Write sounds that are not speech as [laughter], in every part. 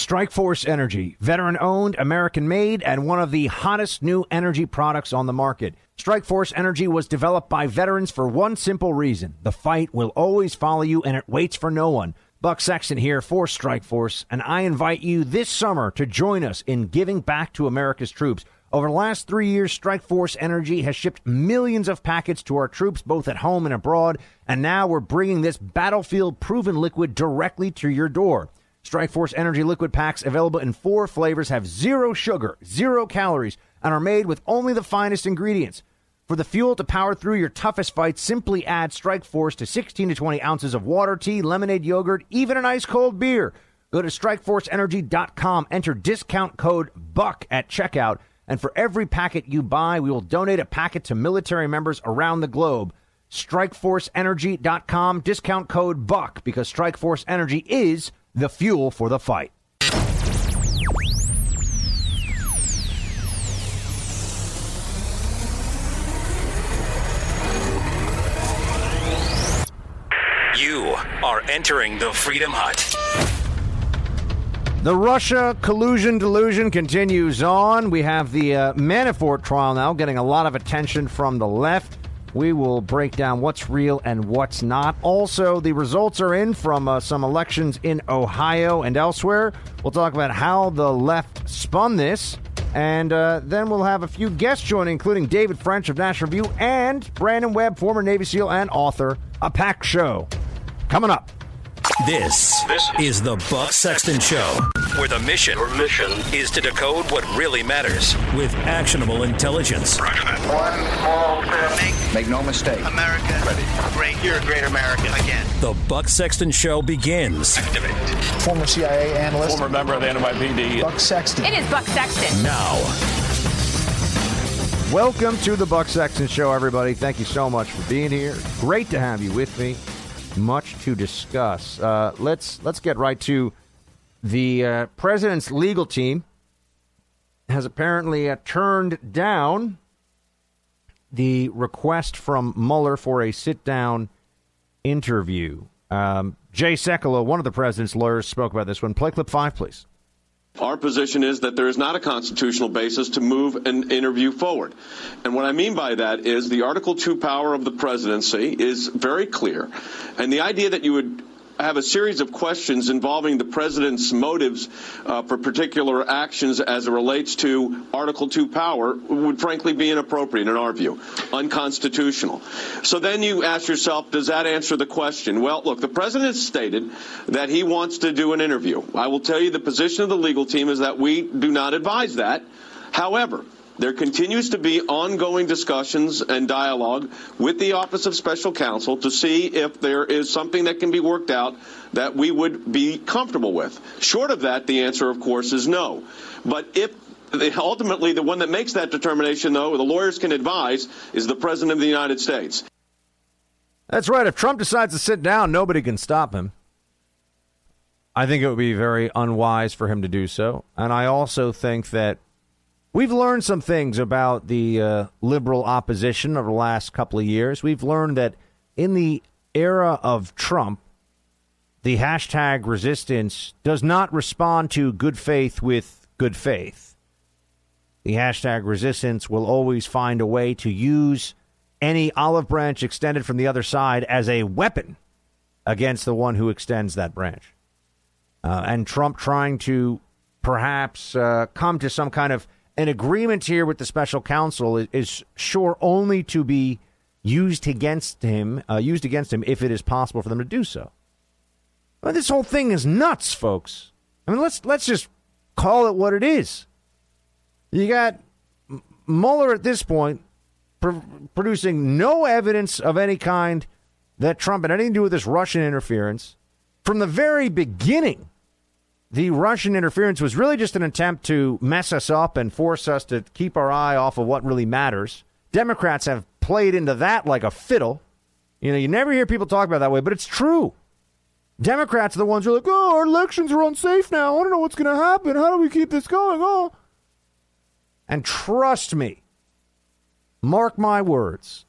Strikeforce Energy, veteran owned, American made, and one of the hottest new energy products on the market. Strikeforce Energy was developed by veterans for one simple reason the fight will always follow you and it waits for no one. Buck Sexton here for Strikeforce, and I invite you this summer to join us in giving back to America's troops. Over the last three years, Strikeforce Energy has shipped millions of packets to our troops, both at home and abroad, and now we're bringing this battlefield proven liquid directly to your door. Strikeforce Energy liquid packs available in four flavors have zero sugar, zero calories, and are made with only the finest ingredients. For the fuel to power through your toughest fights, simply add Strikeforce to 16 to 20 ounces of water, tea, lemonade, yogurt, even an ice cold beer. Go to StrikeForceEnergy.com, enter discount code BUCK at checkout and for every packet you buy, we will donate a packet to military members around the globe. StrikeForceEnergy.com, discount code BUCK, because Strikeforce Energy is the fuel for the fight. You are entering the Freedom Hut. The Russia collusion delusion continues on. We have the uh, Manafort trial now getting a lot of attention from the left. We will break down what's real and what's not. Also, the results are in from uh, some elections in Ohio and elsewhere. We'll talk about how the left spun this. And uh, then we'll have a few guests joining, including David French of National Review and Brandon Webb, former Navy SEAL and author. A packed show. Coming up. This, this is the Buck Sexton Show, where the mission, mission is to decode what really matters with actionable intelligence. One small step. Make no mistake. America. Ready. Great. You're a great American again. The Buck Sexton Show begins. Activate. Former CIA analyst. Former member of the NYPD. Buck Sexton. It is Buck Sexton. Now. Welcome to the Buck Sexton Show, everybody. Thank you so much for being here. Great to have you with me much to discuss. Uh, let's let's get right to the uh, president's legal team has apparently uh, turned down the request from Mueller for a sit-down interview. Um, Jay Sekulow, one of the president's lawyers, spoke about this one. Play clip five, please. Our position is that there is not a constitutional basis to move an interview forward. And what I mean by that is the Article 2 power of the presidency is very clear. And the idea that you would have a series of questions involving the president's motives uh, for particular actions as it relates to Article 2 power would frankly be inappropriate in our view, unconstitutional. So then you ask yourself, does that answer the question? Well, look, the president stated that he wants to do an interview. I will tell you the position of the legal team is that we do not advise that. However, there continues to be ongoing discussions and dialogue with the Office of Special Counsel to see if there is something that can be worked out that we would be comfortable with. Short of that, the answer, of course, is no. But if ultimately the one that makes that determination, though, the lawyers can advise, is the President of the United States. That's right. If Trump decides to sit down, nobody can stop him. I think it would be very unwise for him to do so. And I also think that We've learned some things about the uh, liberal opposition over the last couple of years. We've learned that in the era of Trump, the hashtag resistance does not respond to good faith with good faith. The hashtag resistance will always find a way to use any olive branch extended from the other side as a weapon against the one who extends that branch. Uh, and Trump trying to perhaps uh, come to some kind of an agreement here with the special counsel is, is sure only to be used against him, uh, used against him if it is possible for them to do so. Well, this whole thing is nuts, folks. I mean, let's let's just call it what it is. You got Mueller at this point pr- producing no evidence of any kind that Trump had anything to do with this Russian interference from the very beginning the Russian interference was really just an attempt to mess us up and force us to keep our eye off of what really matters. Democrats have played into that like a fiddle. You know, you never hear people talk about that way, but it's true. Democrats are the ones who are like, oh, our elections are unsafe now. I don't know what's going to happen. How do we keep this going? Oh. And trust me, mark my words,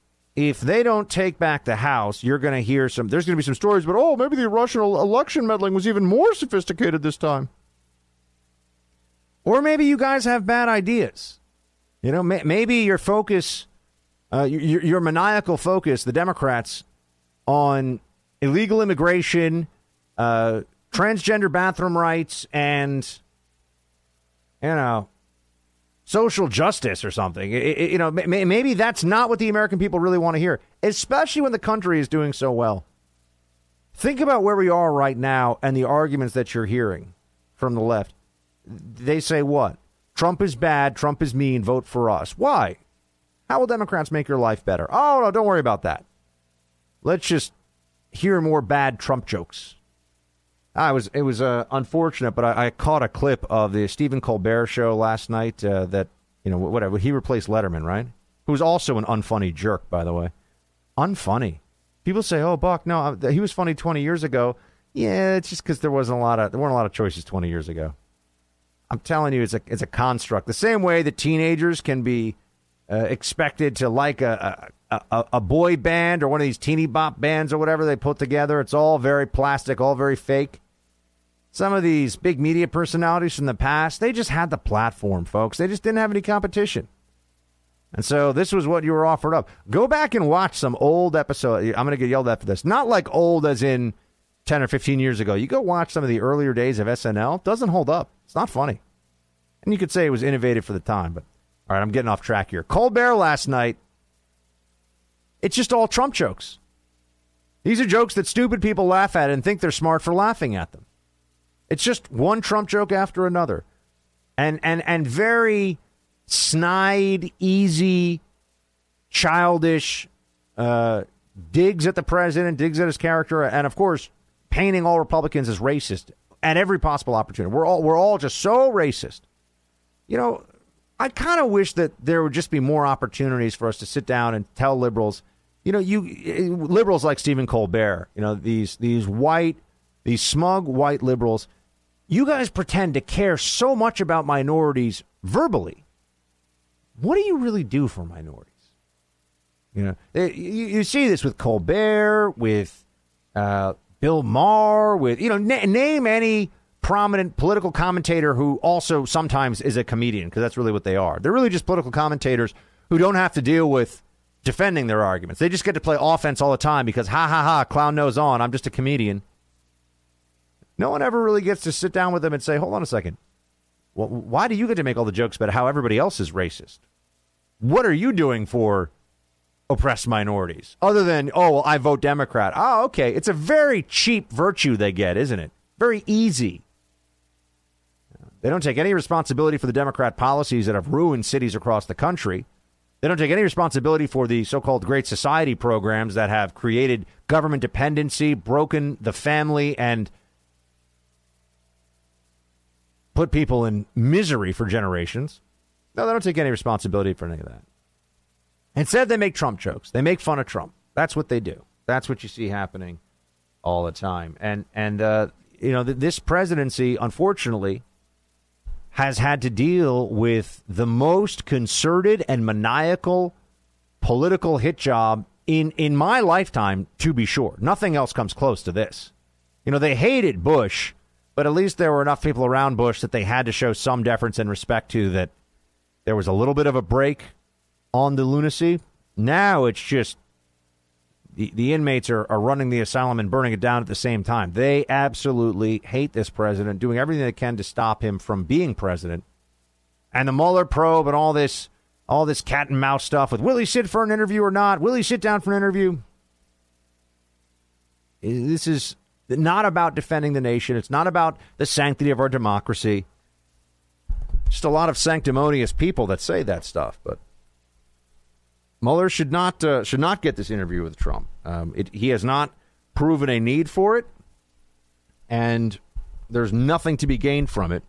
if they don't take back the House, you're going to hear some. There's going to be some stories, but oh, maybe the Russian election meddling was even more sophisticated this time. Or maybe you guys have bad ideas. You know, may, maybe your focus, uh, your, your maniacal focus, the Democrats, on illegal immigration, uh, transgender bathroom rights, and, you know, social justice or something. It, it, you know, may, maybe that's not what the American people really want to hear, especially when the country is doing so well. Think about where we are right now and the arguments that you're hearing from the left. They say what? Trump is bad, Trump is mean, vote for us. Why? How will Democrats make your life better? Oh, no, don't worry about that. Let's just hear more bad Trump jokes. I was it was uh, unfortunate, but I, I, caught a clip of the Stephen Colbert show last night. Uh, that you know whatever he replaced Letterman, right? Who's also an unfunny jerk, by the way. Unfunny. People say, "Oh, Buck, no, uh, he was funny 20 years ago." Yeah, it's just because there wasn't a lot of there weren't a lot of choices 20 years ago. I'm telling you, it's a it's a construct. The same way that teenagers can be uh, expected to like a, a, a a boy band or one of these teeny bop bands or whatever they put together. It's all very plastic, all very fake. Some of these big media personalities from the past, they just had the platform, folks. They just didn't have any competition. And so this was what you were offered up. Go back and watch some old episode. I'm going to get yelled at for this. Not like old as in 10 or 15 years ago. You go watch some of the earlier days of SNL. Doesn't hold up. It's not funny. And you could say it was innovative for the time, but all right, I'm getting off track here. Colbert last night, it's just all Trump jokes. These are jokes that stupid people laugh at and think they're smart for laughing at them. It's just one Trump joke after another. And and and very snide, easy, childish uh, digs at the president, digs at his character, and of course, painting all Republicans as racist at every possible opportunity. We're all we're all just so racist. You know, I kind of wish that there would just be more opportunities for us to sit down and tell liberals, you know, you liberals like Stephen Colbert, you know, these these white, these smug white liberals you guys pretend to care so much about minorities verbally. What do you really do for minorities? You know, you, you see this with Colbert, with uh, Bill Maher, with you know, na- name any prominent political commentator who also sometimes is a comedian because that's really what they are. They're really just political commentators who don't have to deal with defending their arguments. They just get to play offense all the time because ha ha ha, clown nose on. I'm just a comedian. No one ever really gets to sit down with them and say, hold on a second. Well, why do you get to make all the jokes about how everybody else is racist? What are you doing for oppressed minorities? Other than, oh, well, I vote Democrat. Oh, okay. It's a very cheap virtue they get, isn't it? Very easy. They don't take any responsibility for the Democrat policies that have ruined cities across the country. They don't take any responsibility for the so called Great Society programs that have created government dependency, broken the family, and put people in misery for generations. No, they don't take any responsibility for any of that. Instead, they make Trump jokes. They make fun of Trump. That's what they do. That's what you see happening all the time. And and uh, you know, th- this presidency, unfortunately, has had to deal with the most concerted and maniacal political hit job in in my lifetime. To be sure, nothing else comes close to this. You know, they hated Bush but at least there were enough people around Bush that they had to show some deference and respect to that there was a little bit of a break on the lunacy. Now it's just the, the inmates are, are running the asylum and burning it down at the same time. They absolutely hate this president, doing everything they can to stop him from being president. And the Mueller probe and all this all this cat and mouse stuff with will he sit for an interview or not? Will he sit down for an interview? This is not about defending the nation. It's not about the sanctity of our democracy. Just a lot of sanctimonious people that say that stuff. But Mueller should not uh, should not get this interview with Trump. Um, it, he has not proven a need for it, and there's nothing to be gained from it.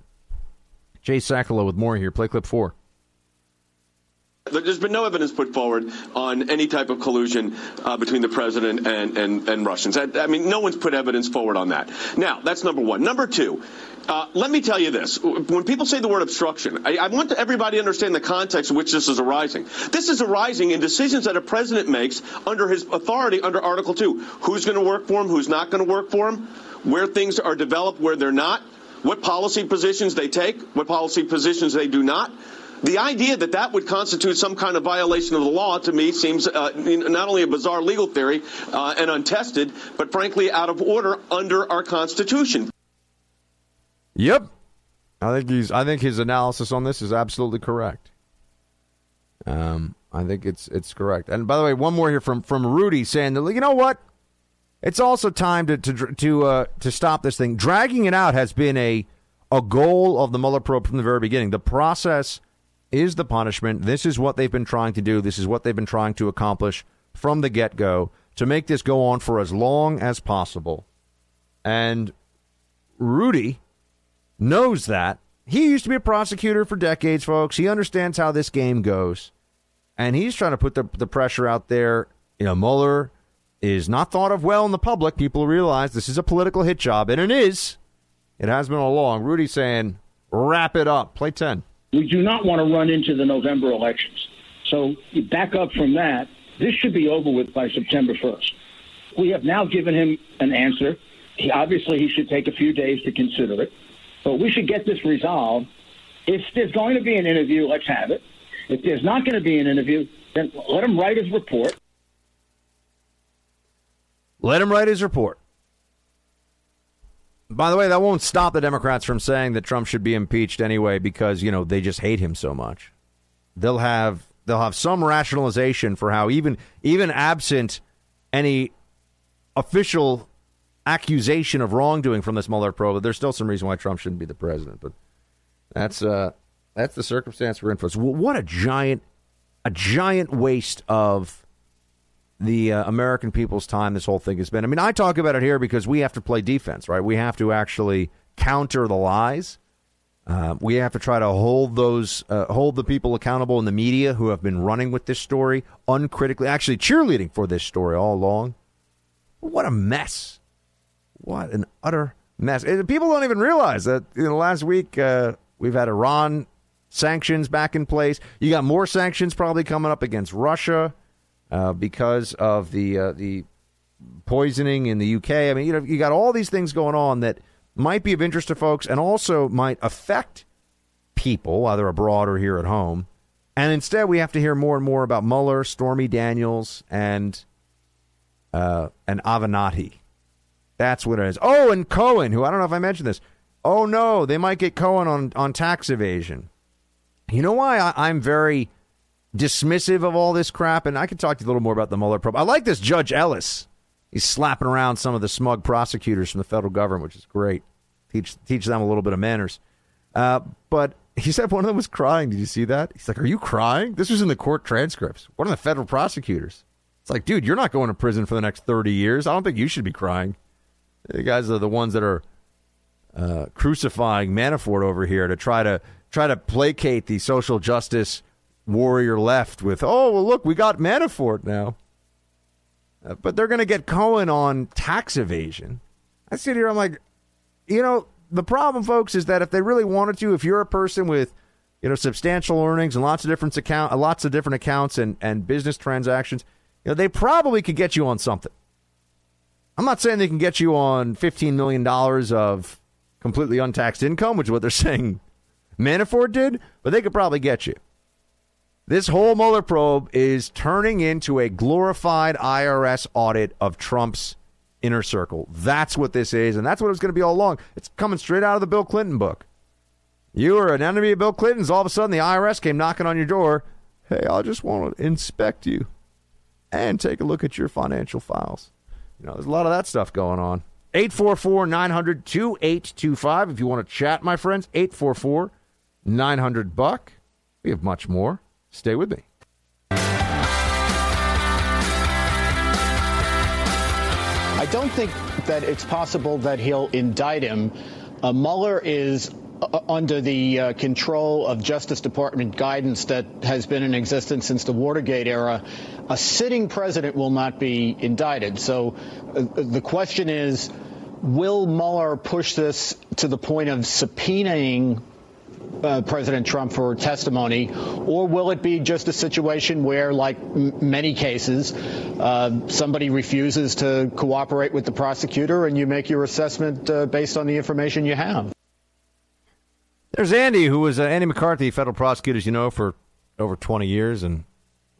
Jay Sekulow with more here. Play clip four. There's been no evidence put forward on any type of collusion uh, between the president and, and, and Russians. I, I, mean, no one's put evidence forward on that. Now, that's number one. Number two, uh, let me tell you this. When people say the word obstruction, I, I want everybody to understand the context in which this is arising. This is arising in decisions that a president makes under his authority under Article 2. Who's going to work for him, who's not going to work for him, where things are developed, where they're not what policy positions they take, what policy positions they do not. The idea that that would constitute some kind of violation of the law to me seems uh, not only a bizarre legal theory uh, and untested, but frankly out of order under our Constitution. Yep. I think he's I think his analysis on this is absolutely correct. Um, I think it's it's correct. And by the way, one more here from from Rudy saying that you know what? It's also time to to to uh, to stop this thing. Dragging it out has been a a goal of the Mueller probe from the very beginning. The process is the punishment. This is what they've been trying to do. This is what they've been trying to accomplish from the get go to make this go on for as long as possible. And Rudy knows that. He used to be a prosecutor for decades, folks. He understands how this game goes. And he's trying to put the, the pressure out there. You know, Mueller is not thought of well in the public. People realize this is a political hit job, and it is. It has been all along. Rudy's saying, wrap it up. Play 10. We do not want to run into the November elections. So you back up from that. This should be over with by September 1st. We have now given him an answer. He, obviously, he should take a few days to consider it. But we should get this resolved. If there's going to be an interview, let's have it. If there's not going to be an interview, then let him write his report. Let him write his report. By the way, that won't stop the Democrats from saying that Trump should be impeached anyway because, you know, they just hate him so much. They'll have they'll have some rationalization for how even even absent any official accusation of wrongdoing from this Mueller probe, there's still some reason why Trump shouldn't be the president. But that's uh that's the circumstance we're in for. So what a giant a giant waste of the uh, American people's time this whole thing has been. I mean, I talk about it here because we have to play defense, right? We have to actually counter the lies. Uh, we have to try to hold those, uh, hold the people accountable in the media who have been running with this story uncritically, actually cheerleading for this story all along. What a mess! What an utter mess! People don't even realize that in the last week uh, we've had Iran sanctions back in place. You got more sanctions probably coming up against Russia uh, because of the uh, the poisoning in the UK. I mean, you know, you got all these things going on that might be of interest to folks and also might affect people, either abroad or here at home. And instead, we have to hear more and more about Mueller, Stormy Daniels, and uh, and Avenatti. That's what it is. Oh, and Cohen, who I don't know if I mentioned this. Oh no, they might get Cohen on on tax evasion. You know why I, I'm very dismissive of all this crap, and I can talk to you a little more about the Mueller probe. I like this Judge Ellis. He's slapping around some of the smug prosecutors from the federal government, which is great. Teach teach them a little bit of manners. Uh, but he said one of them was crying. Did you see that? He's like, "Are you crying?" This was in the court transcripts. One of the federal prosecutors. It's like, dude, you're not going to prison for the next thirty years. I don't think you should be crying. The guys are the ones that are uh, crucifying Manafort over here to try to try to placate the social justice warrior left with, oh, well, look, we got Manafort now. Uh, but they're going to get Cohen on tax evasion. I sit here, I'm like, you know, the problem, folks, is that if they really wanted to, if you're a person with, you know, substantial earnings and lots of different account, uh, lots of different accounts and, and business transactions, you know, they probably could get you on something. I'm not saying they can get you on $15 million of completely untaxed income, which is what they're [laughs] saying Manafort did, but they could probably get you. This whole Mueller probe is turning into a glorified IRS audit of Trump's inner circle. That's what this is, and that's what it's going to be all along. It's coming straight out of the Bill Clinton book. You were an enemy of Bill Clinton's. All of a sudden, the IRS came knocking on your door. Hey, I just want to inspect you and take a look at your financial files. You know, there's a lot of that stuff going on. 844 900 2825. If you want to chat, my friends, 844 900 Buck. We have much more. Stay with me. I don't think that it's possible that he'll indict him. Uh, Mueller is uh, under the uh, control of Justice Department guidance that has been in existence since the Watergate era. A sitting president will not be indicted. So uh, the question is, will Mueller push this to the point of subpoenaing uh, President Trump for testimony, or will it be just a situation where, like many cases, uh, somebody refuses to cooperate with the prosecutor and you make your assessment uh, based on the information you have? There's Andy, who was uh, Andy McCarthy, federal prosecutor, as you know, for over 20 years and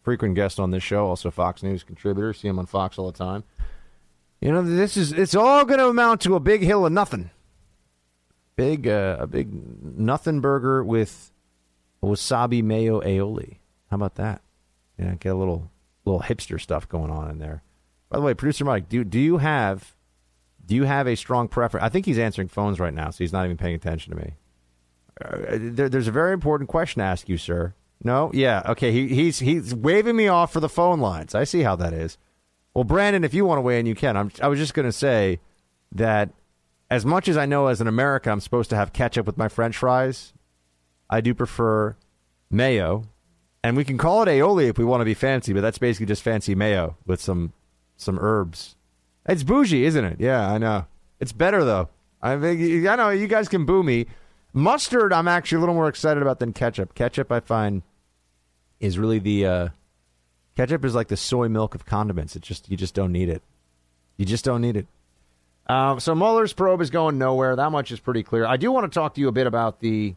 frequent guest on this show, also Fox News contributor. See him on Fox all the time. You know, this is it's all going to amount to a big hill of nothing. Big, uh, a big nothing burger with wasabi mayo aioli. How about that? Yeah, get a little little hipster stuff going on in there. By the way, producer Mike, do do you have do you have a strong preference? I think he's answering phones right now, so he's not even paying attention to me. Uh, there, there's a very important question to ask you, sir. No, yeah, okay. He, he's he's waving me off for the phone lines. I see how that is. Well, Brandon, if you want to weigh in, you can. I'm, I was just going to say that as much as I know as an American, I'm supposed to have ketchup with my French fries. I do prefer mayo, and we can call it aioli if we want to be fancy, but that's basically just fancy mayo with some some herbs. It's bougie, isn't it? Yeah, I know. It's better though. I mean, I know you guys can boo me. Mustard, I'm actually a little more excited about than ketchup. Ketchup, I find, is really the uh, ketchup is like the soy milk of condiments. It just you just don't need it. You just don't need it. Uh, so Mueller's probe is going nowhere. That much is pretty clear. I do want to talk to you a bit about the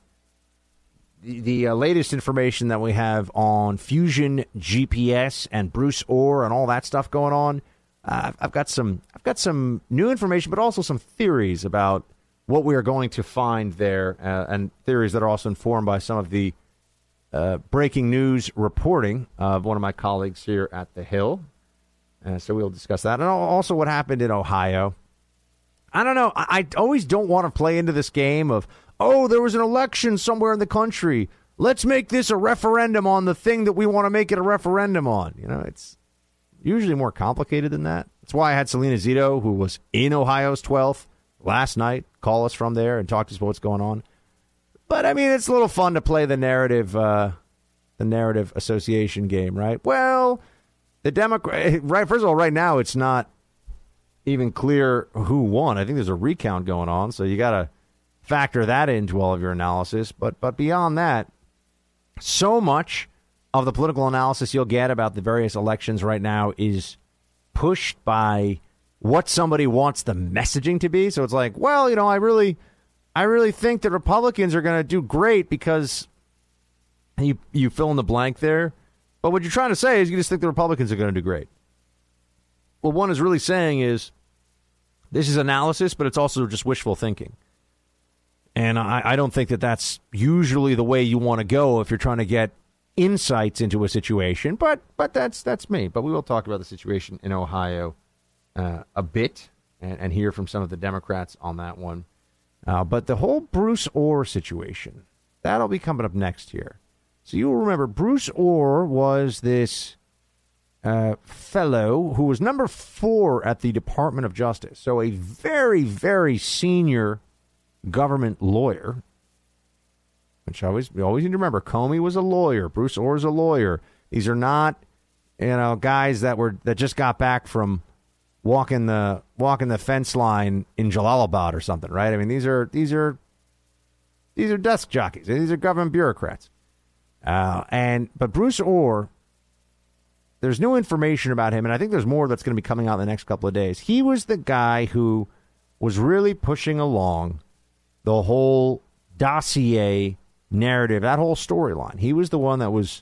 the, the uh, latest information that we have on Fusion GPS and Bruce Ohr and all that stuff going on. Uh, I've got some I've got some new information, but also some theories about what we are going to find there, uh, and theories that are also informed by some of the uh, breaking news reporting of one of my colleagues here at the Hill. Uh, so we'll discuss that, and also what happened in Ohio. I don't know. I, I always don't want to play into this game of oh, there was an election somewhere in the country. Let's make this a referendum on the thing that we want to make it a referendum on. You know, it's usually more complicated than that. That's why I had Selena Zito, who was in Ohio's 12th last night, call us from there and talk to us about what's going on. But I mean, it's a little fun to play the narrative, uh, the narrative association game, right? Well, the Democrat, [laughs] right? First of all, right now it's not even clear who won. I think there's a recount going on, so you got to factor that into all of your analysis. But but beyond that, so much of the political analysis you'll get about the various elections right now is pushed by what somebody wants the messaging to be. So it's like, well, you know, I really I really think that Republicans are going to do great because you you fill in the blank there. But what you're trying to say is you just think the Republicans are going to do great. What one is really saying is this is analysis, but it's also just wishful thinking. And I, I don't think that that's usually the way you want to go if you're trying to get insights into a situation. But but that's that's me. But we will talk about the situation in Ohio uh, a bit and, and, hear from some of the Democrats on that one. Uh, but the whole Bruce Ohr situation that'll be coming up next here. So you'll remember Bruce Ohr was this uh, fellow who was number four at the Department of Justice. So a very very senior government lawyer, which I always we always need to remember. Comey was a lawyer. Bruce Ohr is a lawyer. These are not, you know, guys that were that just got back from walking the walking the fence line in Jalalabad or something, right? I mean, these are these are these are desk jockeys. These are government bureaucrats. Uh, and but Bruce Ohr, there's new information about him, and I think there's more that's going to be coming out in the next couple of days. He was the guy who was really pushing along the whole dossier narrative, that whole storyline. He was the one that was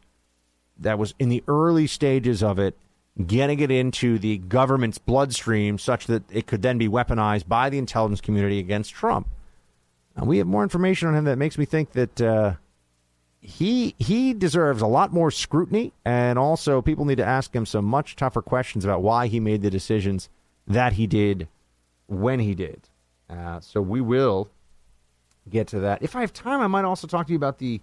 that was in the early stages of it, getting it into the government's bloodstream such that it could then be weaponized by the intelligence community against Trump. And we have more information on him that makes me think that uh, he he deserves a lot more scrutiny, and also people need to ask him some much tougher questions about why he made the decisions that he did when he did. Uh, so we will get to that. If I have time, I might also talk to you about the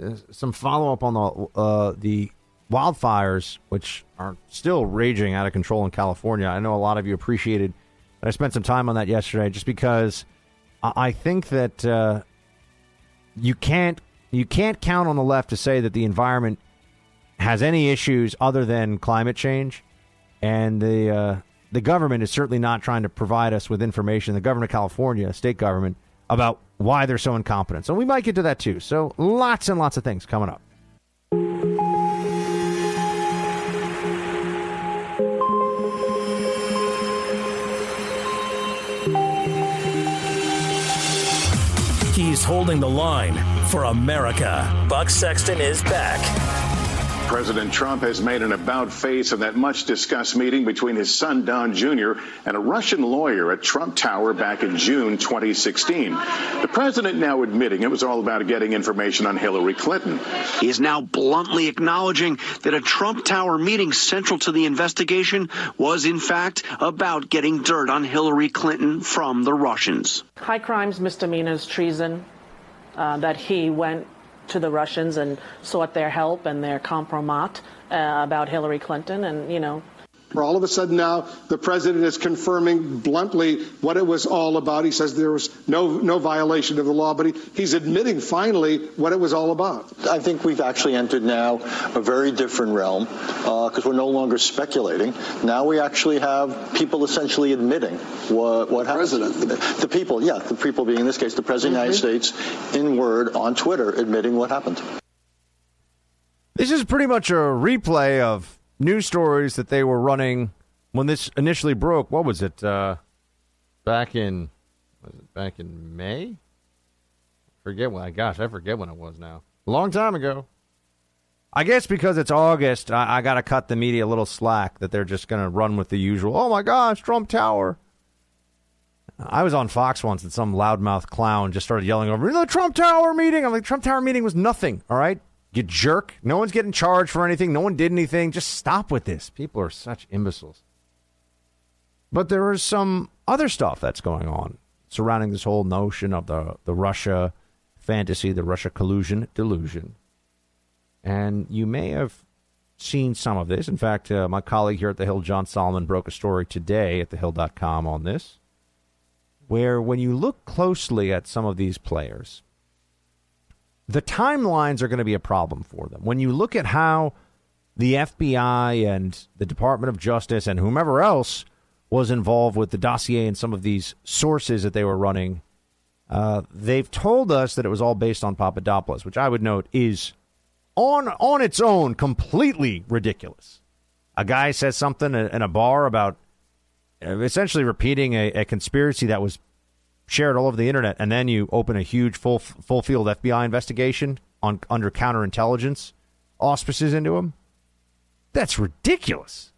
uh, some follow up on the uh, the wildfires, which are still raging out of control in California. I know a lot of you appreciated that I spent some time on that yesterday, just because I think that uh, you can't you can't count on the left to say that the environment has any issues other than climate change, and the uh, the government is certainly not trying to provide us with information. The government of California, state government, about why they're so incompetent. So we might get to that too. So lots and lots of things coming up. He's holding the line for America. Buck Sexton is back. President Trump has made an about face in that much discussed meeting between his son Don Jr. and a Russian lawyer at Trump Tower back in June 2016. The president now admitting it was all about getting information on Hillary Clinton. He is now bluntly acknowledging that a Trump Tower meeting central to the investigation was, in fact, about getting dirt on Hillary Clinton from the Russians. High crimes, misdemeanors, treason, uh, that he went to the Russians and sought their help and their compromat uh, about Hillary Clinton. And, you know, all of a sudden now the president is confirming bluntly what it was all about. He says there was no no violation of the law, but he, he's admitting finally what it was all about. I think we've actually entered now a very different realm because uh, we're no longer speculating. Now we actually have people essentially admitting what what happened. President. The, the people, yeah, the people being in this case the president mm-hmm. of the United States, in word on Twitter, admitting what happened. This is pretty much a replay of news stories that they were running when this initially broke. What was it? Uh, back in was it back in May? Forget when. Gosh, I forget when it was now. A long time ago. I guess because it's August, I, I got to cut the media a little slack that they're just going to run with the usual. Oh my gosh, Trump Tower. I was on Fox once and some loudmouth clown just started yelling over the Trump Tower meeting. I'm like, Trump Tower meeting was nothing. All right, you jerk. No one's getting charged for anything. No one did anything. Just stop with this. People are such imbeciles. But there is some other stuff that's going on surrounding this whole notion of the, the Russia fantasy, the Russia collusion delusion. And you may have seen some of this. In fact, uh, my colleague here at The Hill, John Solomon, broke a story today at thehill.com on this, where when you look closely at some of these players, the timelines are going to be a problem for them. When you look at how the FBI and the Department of Justice and whomever else was involved with the dossier and some of these sources that they were running, uh, they've told us that it was all based on Papadopoulos, which I would note is on on its own completely ridiculous. A guy says something in a bar about uh, essentially repeating a, a conspiracy that was shared all over the internet, and then you open a huge full full field FBI investigation on under counterintelligence auspices into him. That's ridiculous.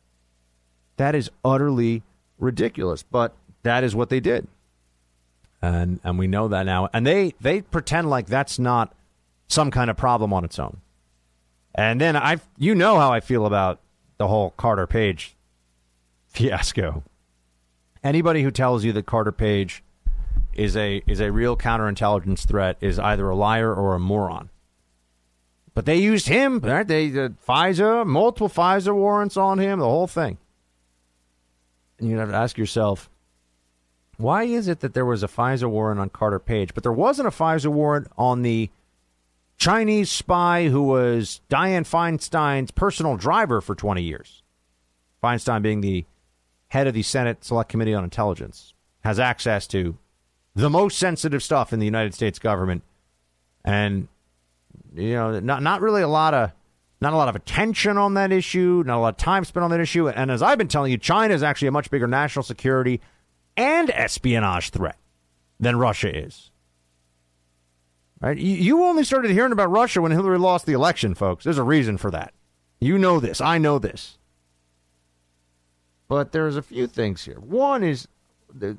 That is utterly ridiculous, but that is what they did. And and we know that now. And they they pretend like that's not some kind of problem on its own. And then I you know how I feel about the whole Carter Page fiasco. Anybody who tells you that Carter Page is a is a real counterintelligence threat is either a liar or a moron. But they used him, right? They uh, FISA, multiple FISA warrants on him, the whole thing. And you have to ask yourself, why is it that there was a FISA warrant on Carter Page, but there wasn't a FISA warrant on the Chinese spy who was Dianne Feinstein's personal driver for 20 years? Feinstein being the head of the Senate Select Committee on Intelligence, has access to the most sensitive stuff in the United States government, and you know, not not really a lot of not a lot of attention on that issue, not a lot of time spent on that issue. And as I've been telling you, China is actually a much bigger national security and espionage threat than Russia is. Right? You only started hearing about Russia when Hillary lost the election, folks. There's a reason for that. You know this. I know this. But there's a few things here. One is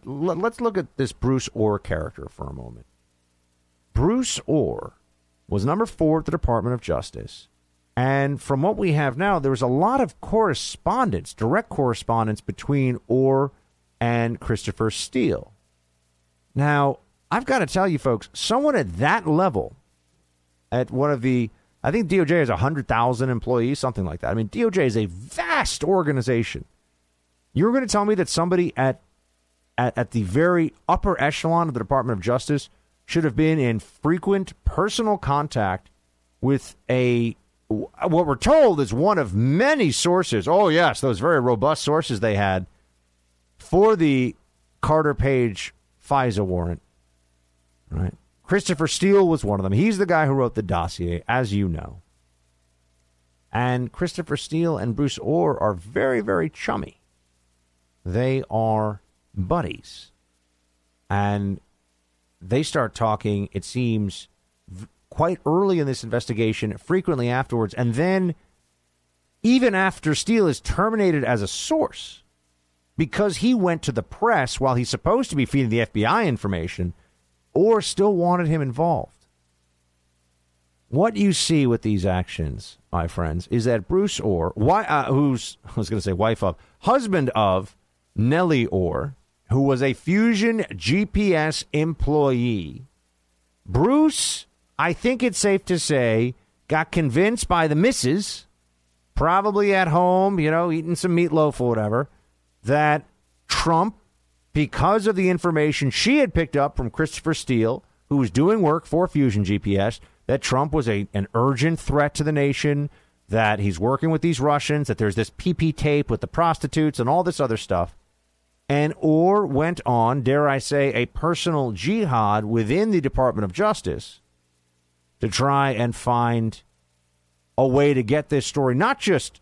let's look at this Bruce Ohr character for a moment. Bruce Ohr was number four at the Department of Justice. And from what we have now, there was a lot of correspondence, direct correspondence between Ohr and Christopher Steele. Now, I've got to tell you, folks, someone at that level, at one of the, I think DOJ has 100,000 employees, something like that. I mean, DOJ is a vast organization. You're going to tell me that somebody at at, at the very upper echelon of the Department of Justice should have been in frequent personal contact with a what we're told is one of many sources. Oh yes, those very robust sources they had for the Carter Page FISA warrant. Right. Christopher Steele was one of them. He's the guy who wrote the dossier, as you know. And Christopher Steele and Bruce Ohr are very, very chummy. They are buddies. And they start talking, it seems, v- quite early in this investigation, frequently afterwards, and then even after Steele is terminated as a source because he went to the press while he's supposed to be feeding the FBI information or still wanted him involved. What you see with these actions, my friends, is that Bruce Ohr, why, uh, who's [laughs] I was going to say wife of, husband of Nellie Ohr, who was a Fusion GPS employee, Bruce, I think it's safe to say, got convinced by the missus, probably at home, you know, eating some meatloaf or whatever, that Trump, because of the information she had picked up from Christopher Steele, who was doing work for Fusion GPS, that Trump was a, an urgent threat to the nation, that he's working with these Russians, that there's this PP tape with the prostitutes and all this other stuff. And Ohr went on, dare I say, a personal jihad within the Department of Justice to try and find a way to get this story not just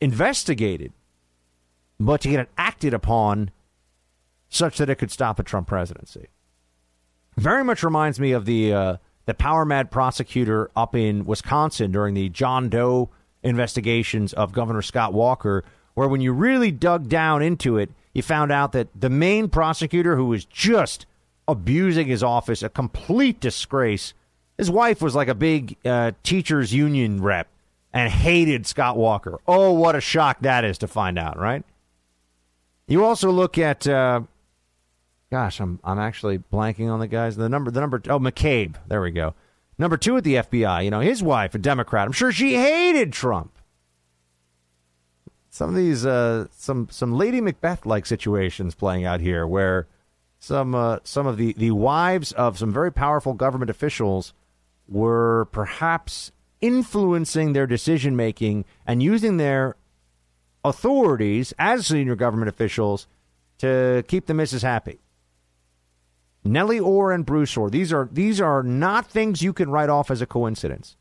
investigated, but to get it acted upon such that it could stop a Trump presidency. Very much reminds me of the uh, the power mad prosecutor up in Wisconsin during the John Doe investigations of Governor Scott Walker, where when you really dug down into it, you found out that the main prosecutor who was just abusing his office, a complete disgrace. His wife was like a big uh, teachers union rep and hated Scott Walker. Oh, what a shock that is to find out, right? You also look at, uh, gosh, I'm I'm actually blanking on the guys. The number, the number. Oh, McCabe. There we go. Number two at the FBI. You know, his wife, a Democrat. I'm sure she hated Trump. Some of these, uh, some some Lady Macbeth like situations playing out here, where some uh, some of the the wives of some very powerful government officials were perhaps influencing their decision making and using their authorities as senior government officials to keep the missus happy. Nellie Ohr and Bruce Ohr, these are these are not things you can write off as a coincidence.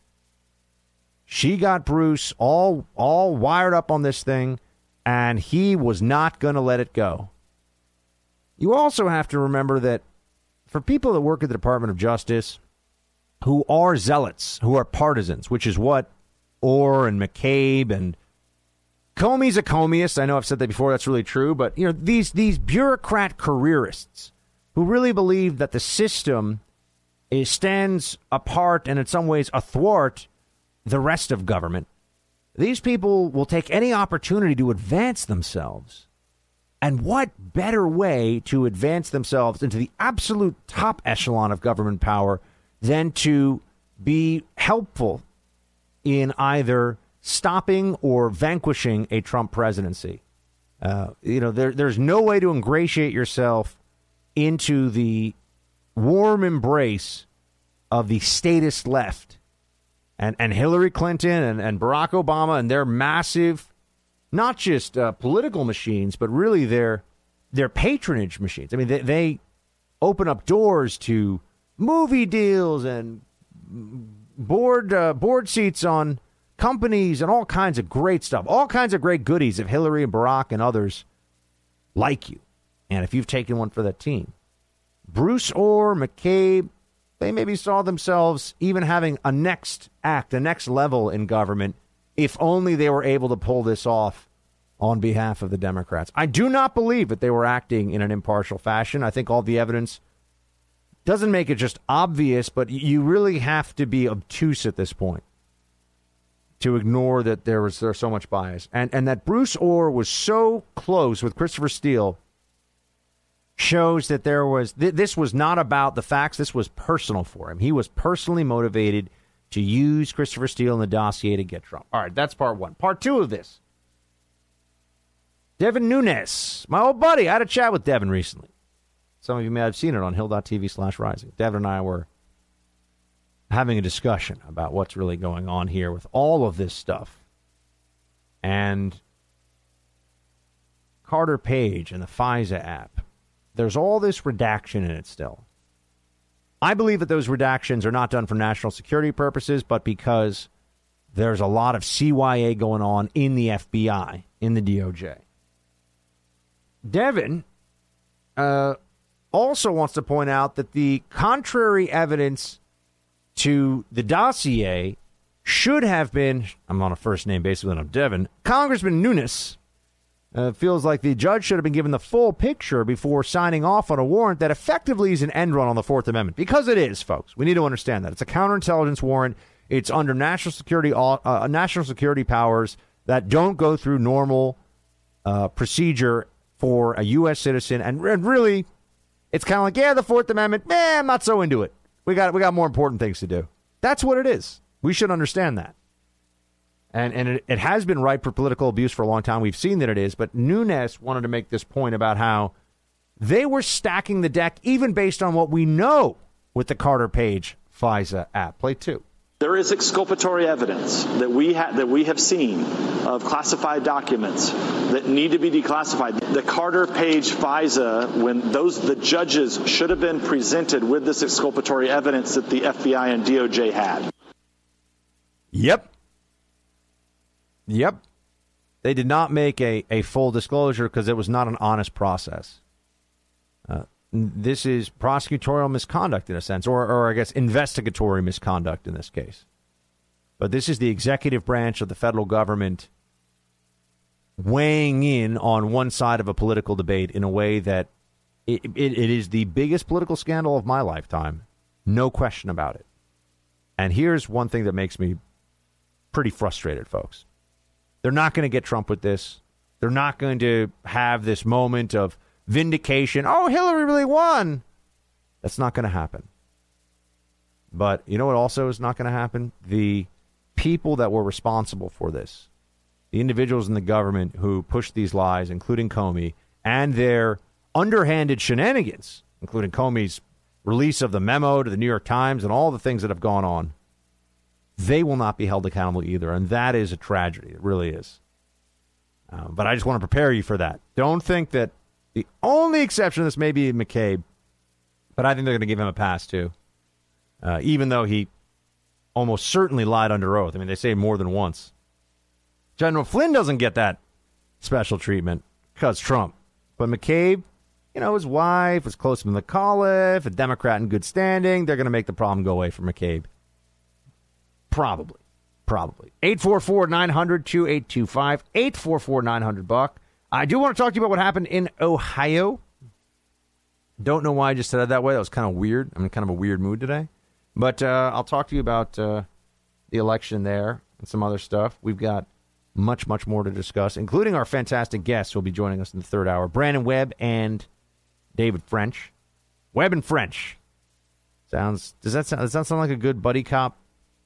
She got Bruce all all wired up on this thing, and he was not going to let it go. You also have to remember that for people that work at the Department of Justice, who are zealots, who are partisans, which is what Ohr and McCabe and Comey's a Comeyist. I know I've said that before. That's really true. But you know these these bureaucrat careerists who really believe that the system is, stands apart and in some ways athwart the rest of government. These people will take any opportunity to advance themselves. And what better way to advance themselves into the absolute top echelon of government power than to be helpful in either stopping or vanquishing a Trump presidency? Uh, you know, there, there's no way to ingratiate yourself into the warm embrace of the statist left and, and Hillary Clinton and, and Barack Obama and their massive, not just uh, political machines, but really their their patronage machines. I mean, they, they open up doors to movie deals and board uh, board seats on companies and all kinds of great stuff, all kinds of great goodies if Hillary and Barack and others like you, and if you've taken one for that team. Bruce Ohr, McCabe, they maybe saw themselves even having a next act, a next level in government, if only they were able to pull this off on behalf of the Democrats. I do not believe that they were acting in an impartial fashion. I think all the evidence doesn't make it just obvious, but you really have to be obtuse at this point to ignore that there was there's so much bias and and that Bruce Ohr was so close with Christopher Steele shows that there was th- this was not about the facts. This was personal for him. He was personally motivated to use Christopher Steele in the dossier to get Trump. All right that's part 1 part 2 of this. Devin Nunes my old buddy. I had a chat with Devin recently. Some of you may have seen it on hill.tv slash rising. Devin and I were having a discussion about what's really going on here with all of this stuff. And Carter Page and the FISA app, there's all this redaction in it still. I believe that those redactions are not done for national security purposes, but because there's a lot of CYA going on in the FBI, in the DOJ. Devin uh, also wants to point out that the contrary evidence to the dossier should have been, I'm on a first name basis with him, Devin, Congressman Nunes. Uh, feels like the judge should have been given the full picture before signing off on a warrant that effectively is an end run on the Fourth Amendment. Because it is, folks. We need to understand that. It's a counterintelligence warrant. It's under national security, uh, national security powers that don't go through normal uh, procedure for a U.S. citizen. And, and really, it's kind of like, yeah, the Fourth Amendment, eh, I'm not so into it. We got, we got more important things to do. That's what it is. We should understand that. And, and it, it has been ripe for political abuse for a long time. We've seen that it is. But Nunes wanted to make this point about how they were stacking the deck, even based on what we know with the Carter Page FISA app. Play two. There is exculpatory evidence that we ha- that we have seen of classified documents that need to be declassified. The Carter Page FISA, when those the judges should have been presented with this exculpatory evidence that the FBI and DOJ had. Yep. Yep. They did not make a, a full disclosure because it was not an honest process. Uh, this is prosecutorial misconduct in a sense, or, or I guess investigatory misconduct in this case. But this is the executive branch of the federal government weighing in on one side of a political debate in a way that it, it, it is the biggest political scandal of my lifetime. No question about it. And here's one thing that makes me pretty frustrated, folks. They're not going to get Trump with this. They're not going to have this moment of vindication. Oh, Hillary really won. That's not going to happen. But you know what also is not going to happen? The people that were responsible for this, the individuals in the government who pushed these lies, including Comey, and their underhanded shenanigans, including Comey's release of the memo to the New York Times and all the things that have gone on, they will not be held accountable either. And that is a tragedy. It really is. Uh, but I just want to prepare you for that. Don't think that the only exception to this may be McCabe, but I think they're going to give him a pass too, uh, even though he almost certainly lied under oath. I mean, they say more than once. General Flynn doesn't get that special treatment because Trump. But McCabe, you know, his wife was close to McAuliffe, a Democrat in good standing. They're going to make the problem go away for McCabe. Probably. Probably. 844 900 2825. 844 900 Buck. I do want to talk to you about what happened in Ohio. Don't know why I just said it that way. That was kind of weird. I'm in kind of a weird mood today. But uh, I'll talk to you about uh, the election there and some other stuff. We've got much, much more to discuss, including our fantastic guests who will be joining us in the third hour Brandon Webb and David French. Webb and French. Sounds does that sound does that sound like a good buddy cop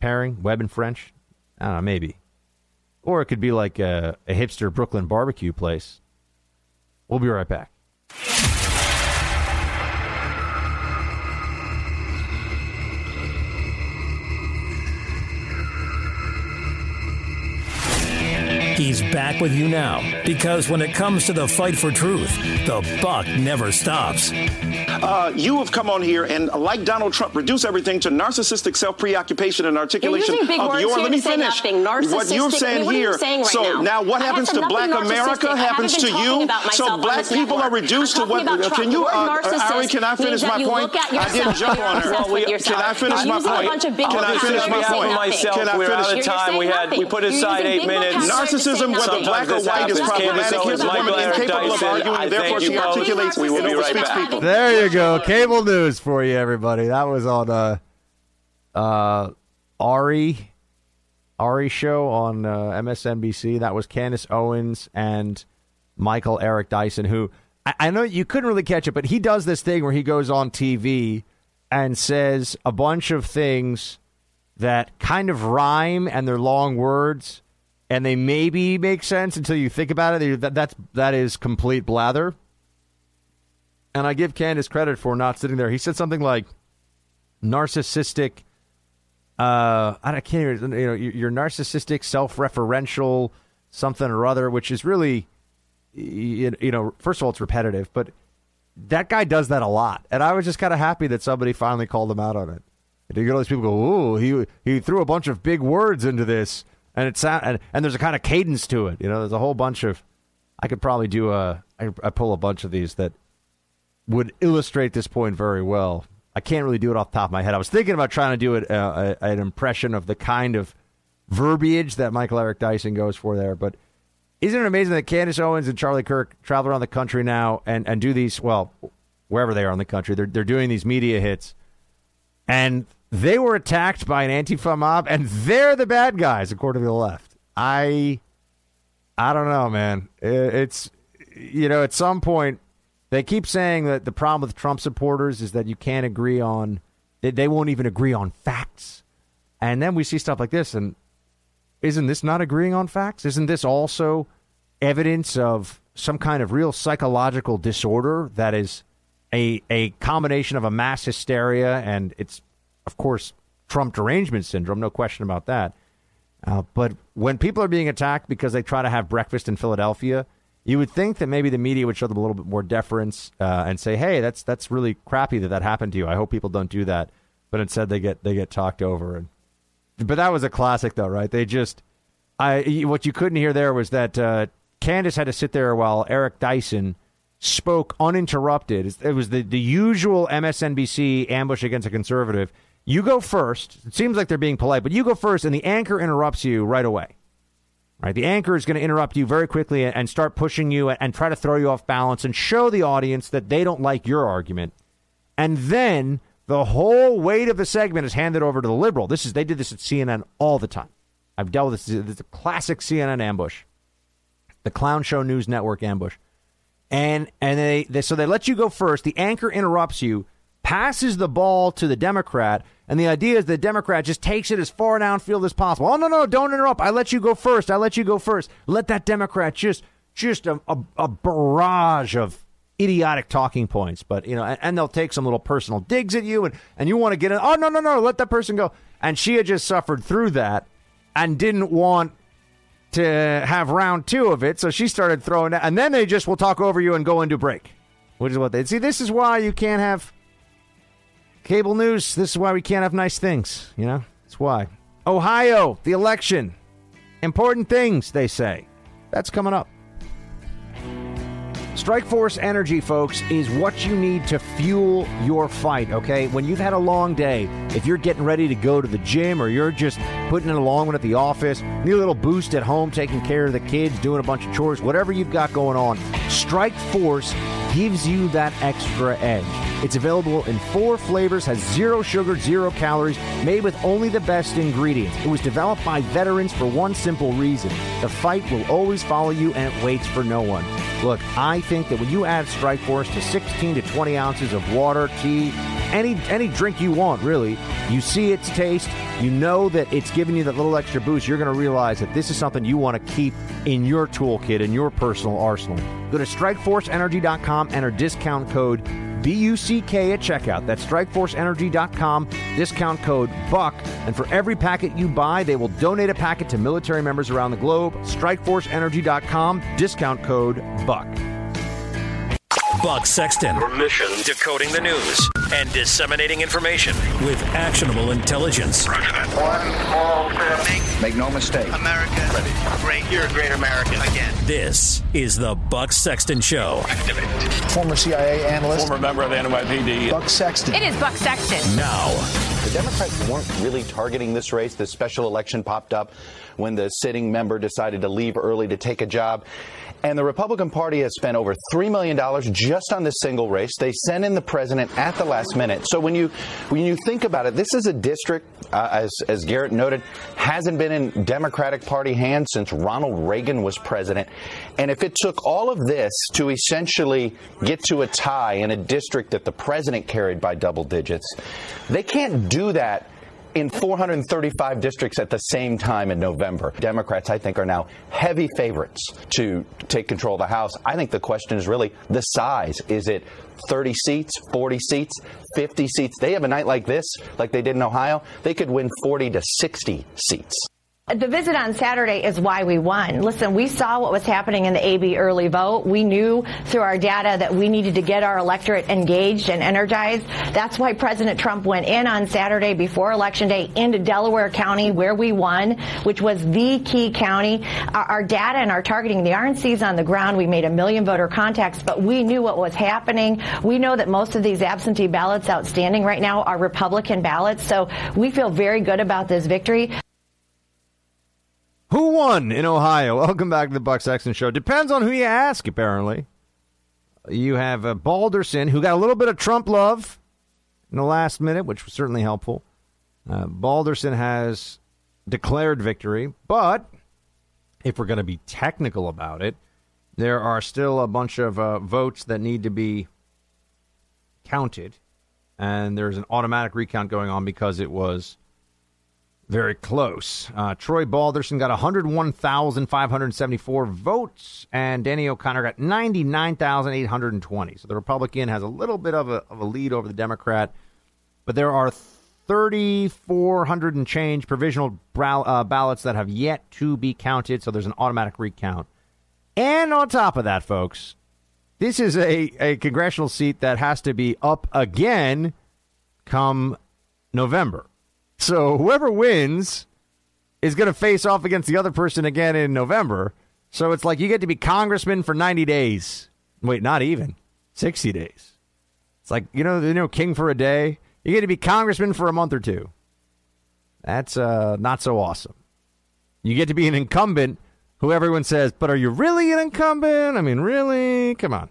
pairing? Webb and French? I don't know, maybe. Or it could be like a, a hipster Brooklyn barbecue place. We'll be right back. He's back with you now because when it comes to the fight for truth, the buck never stops. Uh, you have come on here and, like Donald Trump, reduce everything to narcissistic self preoccupation and articulation You're big of words your. Here Let me to say finish. What you're saying I mean, what here. Are you saying right so now, what I happens to Black America happens to you. So black people network. are reduced I'm to what? talking Can you, The uh, Ari? Can I finish my point? I didn't jump on you're her. obsessed with yourself. Can I finish my use a point? bunch of big Can I finish my point? Can I We're out finish? of time. We had we put aside eight minutes. Narcissism, whether black or white, is problematic. Here's a woman incapable of arguing, therefore she articulates and overspeaks people. There you go. Cable news for you, everybody. That was on uh, uh, Ari Ari show on uh, MSNBC. That was Candace Owens and Michael Eric Dyson, who I, I know you couldn't really catch it, but he does this thing where he goes on TV and says a bunch of things that kind of rhyme and they're long words and they maybe make sense until you think about it. That, that's that is complete blather. And I give Candace credit for not sitting there. He said something like narcissistic. Uh, I can't even, you know, you're narcissistic, self-referential, something or other, which is really, you know, first of all, it's repetitive, but that guy does that a lot, and I was just kind of happy that somebody finally called him out on it. And you get all these people go, "Ooh, he he threw a bunch of big words into this," and it's and, and there's a kind of cadence to it. You know, there's a whole bunch of. I could probably do a. I, I pull a bunch of these that would illustrate this point very well. I can't really do it off the top of my head. I was thinking about trying to do it uh, an impression of the kind of verbiage that Michael Eric Dyson goes for there, but isn't it amazing that Candace Owens and Charlie Kirk travel around the country now and, and do these, well, wherever they are in the country, they're, they're doing these media hits. And they were attacked by an Antifa mob, and they're the bad guys, according to the left. I, I don't know, man. It's, you know, at some point, they keep saying that the problem with Trump supporters is that you can't agree on, they won't even agree on facts. And then we see stuff like this, and isn't this not agreeing on facts? Isn't this also evidence of some kind of real psychological disorder that is a a combination of a mass hysteria and it's of course Trump derangement syndrome, no question about that. Uh, but when people are being attacked because they try to have breakfast in Philadelphia, you would think that maybe the media would show them a little bit more deference uh, and say, "Hey, that's that's really crappy that that happened to you. I hope people don't do that." But instead, they get they get talked over and but that was a classic, though, right? They just, I what you couldn't hear there was that uh, Candace had to sit there while Eric Dyson spoke uninterrupted. It was the the usual MSNBC ambush against a conservative. You go first. It seems like they're being polite, but you go first, and the anchor interrupts you right away. Right, the anchor is going to interrupt you very quickly and start pushing you and try to throw you off balance and show the audience that they don't like your argument. And then the whole weight of the segment is handed over to the liberal. This is they did this at CNN all the time. I've dealt with this. It's a classic CNN ambush, the Clown Show News Network ambush, and and they, they so they let you go first. The anchor interrupts you, passes the ball to the Democrat, and the idea is the Democrat just takes it as far downfield as possible. Oh no no! Don't interrupt. I let you go first. I let you go first. Let that Democrat just just a, a, a barrage of idiotic talking points, but you know, and, and, they'll take some little personal digs at you, and and you want to get in. Oh no, no, no, let that person go. And she had just suffered through that, and didn't want to have round two of it, so she started throwing and then they just will talk over you and go into break, which is what they see. This is why you can't have cable news. This is why we can't have nice things. You know, that's why. Ohio, the election, important things they say. That's coming up. Strike Force Energy, folks, is what you need to fuel your fight, okay? When you've had a long day, if you're getting ready to go to the gym or you're just putting in a long one at the office, need a little boost at home, taking care of the kids, doing a bunch of chores, whatever you've got going on, Strike Force gives you that extra edge. It's available in four flavors, has zero sugar, zero calories, made with only the best ingredients. It was developed by veterans for one simple reason the fight will always follow you and it waits for no one. Look, I think that when you add Strike Force to 16 to 20 ounces of water, tea, any any drink you want, really, you see its taste, you know that it's giving you that little extra boost. You're going to realize that this is something you want to keep in your toolkit, in your personal arsenal. Go to StrikeForceEnergy.com, enter discount code BUCK at checkout. That's StrikeForceEnergy.com, discount code BUCK. And for every packet you buy, they will donate a packet to military members around the globe. StrikeForceEnergy.com, discount code BUCK. Buck Sexton. Your mission decoding the news and disseminating information with actionable intelligence. One small step. Make no mistake. America. Ready. Great. You're a great American again. This is the Buck Sexton Show. Activate. Former CIA analyst. Former member of the NYPD. Buck Sexton. It is Buck Sexton. Now. The Democrats weren't really targeting this race. This special election popped up when the sitting member decided to leave early to take a job. And the Republican Party has spent over $3 million just on this single race. They sent in the president at the last minute. So when you when you think about it, this is a district, uh, as, as Garrett noted, hasn't been in Democratic Party hands since Ronald Reagan was president. And if it took all of this to essentially get to a tie in a district that the president carried by double digits, they can't do that in 435 districts at the same time in November. Democrats, I think, are now heavy favorites to take control of the House. I think the question is really the size. Is it 30 seats, 40 seats, 50 seats? They have a night like this, like they did in Ohio, they could win 40 to 60 seats. The visit on Saturday is why we won. Listen, we saw what was happening in the AB early vote. We knew through our data that we needed to get our electorate engaged and energized. That's why President Trump went in on Saturday before Election Day into Delaware County, where we won, which was the key county. Our, our data and our targeting, the RNC's on the ground. We made a million voter contacts, but we knew what was happening. We know that most of these absentee ballots outstanding right now are Republican ballots. So we feel very good about this victory. Who won in Ohio? Welcome back to the Buck Sexton Show. Depends on who you ask, apparently. You have uh, Balderson, who got a little bit of Trump love in the last minute, which was certainly helpful. Uh, Balderson has declared victory, but if we're going to be technical about it, there are still a bunch of uh, votes that need to be counted, and there's an automatic recount going on because it was very close. Uh, Troy Balderson got 101,574 votes, and Danny O'Connor got 99,820. So the Republican has a little bit of a, of a lead over the Democrat, but there are 3,400 and change provisional uh, ballots that have yet to be counted, so there's an automatic recount. And on top of that, folks, this is a, a congressional seat that has to be up again come November. So whoever wins is going to face off against the other person again in November. So it's like you get to be congressman for 90 days. Wait, not even 60 days. It's like, you know, you know, king for a day. You get to be congressman for a month or two. That's uh, not so awesome. You get to be an incumbent who everyone says, but are you really an incumbent? I mean, really? Come on.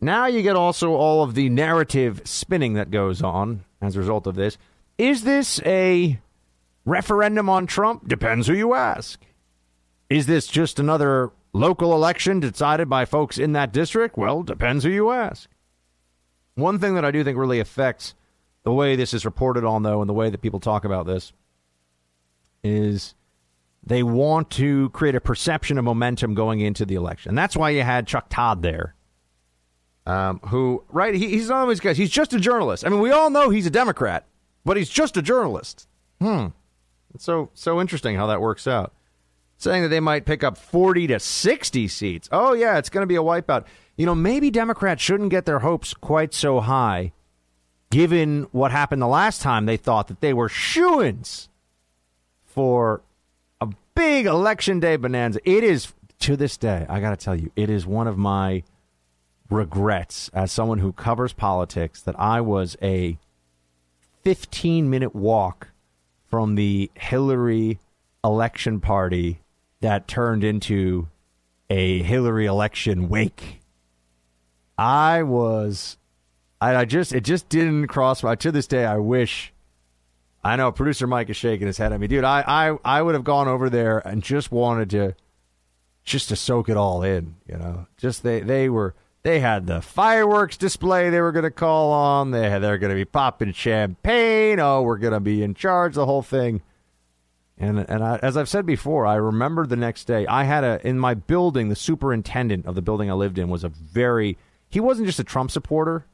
Now you get also all of the narrative spinning that goes on as a result of this. Is this a referendum on Trump? Depends who you ask. Is this just another local election decided by folks in that district? Well, depends who you ask. One thing that I do think really affects the way this is reported on, though, and the way that people talk about this is they want to create a perception of momentum going into the election. That's why you had Chuck Todd there, um, who, right, he, he's always guys. He's just a journalist. I mean, we all know he's a Democrat but he's just a journalist. Hmm. It's so so interesting how that works out. Saying that they might pick up 40 to 60 seats. Oh yeah, it's going to be a wipeout. You know, maybe Democrats shouldn't get their hopes quite so high given what happened the last time they thought that they were shoo-ins for a big election day bonanza. It is to this day, I got to tell you, it is one of my regrets as someone who covers politics that I was a 15 minute walk from the Hillary election party that turned into a Hillary election wake. I was, I, I just, it just didn't cross my, to this day, I wish, I know producer Mike is shaking his head at me. Dude, I, I, I would have gone over there and just wanted to, just to soak it all in, you know, just they, they were, they had the fireworks display they were going to call on. They they're going to be popping champagne. Oh, we're going to be in charge. The whole thing. And and I, as I've said before, I remember the next day I had a in my building. The superintendent of the building I lived in was a very. He wasn't just a Trump supporter.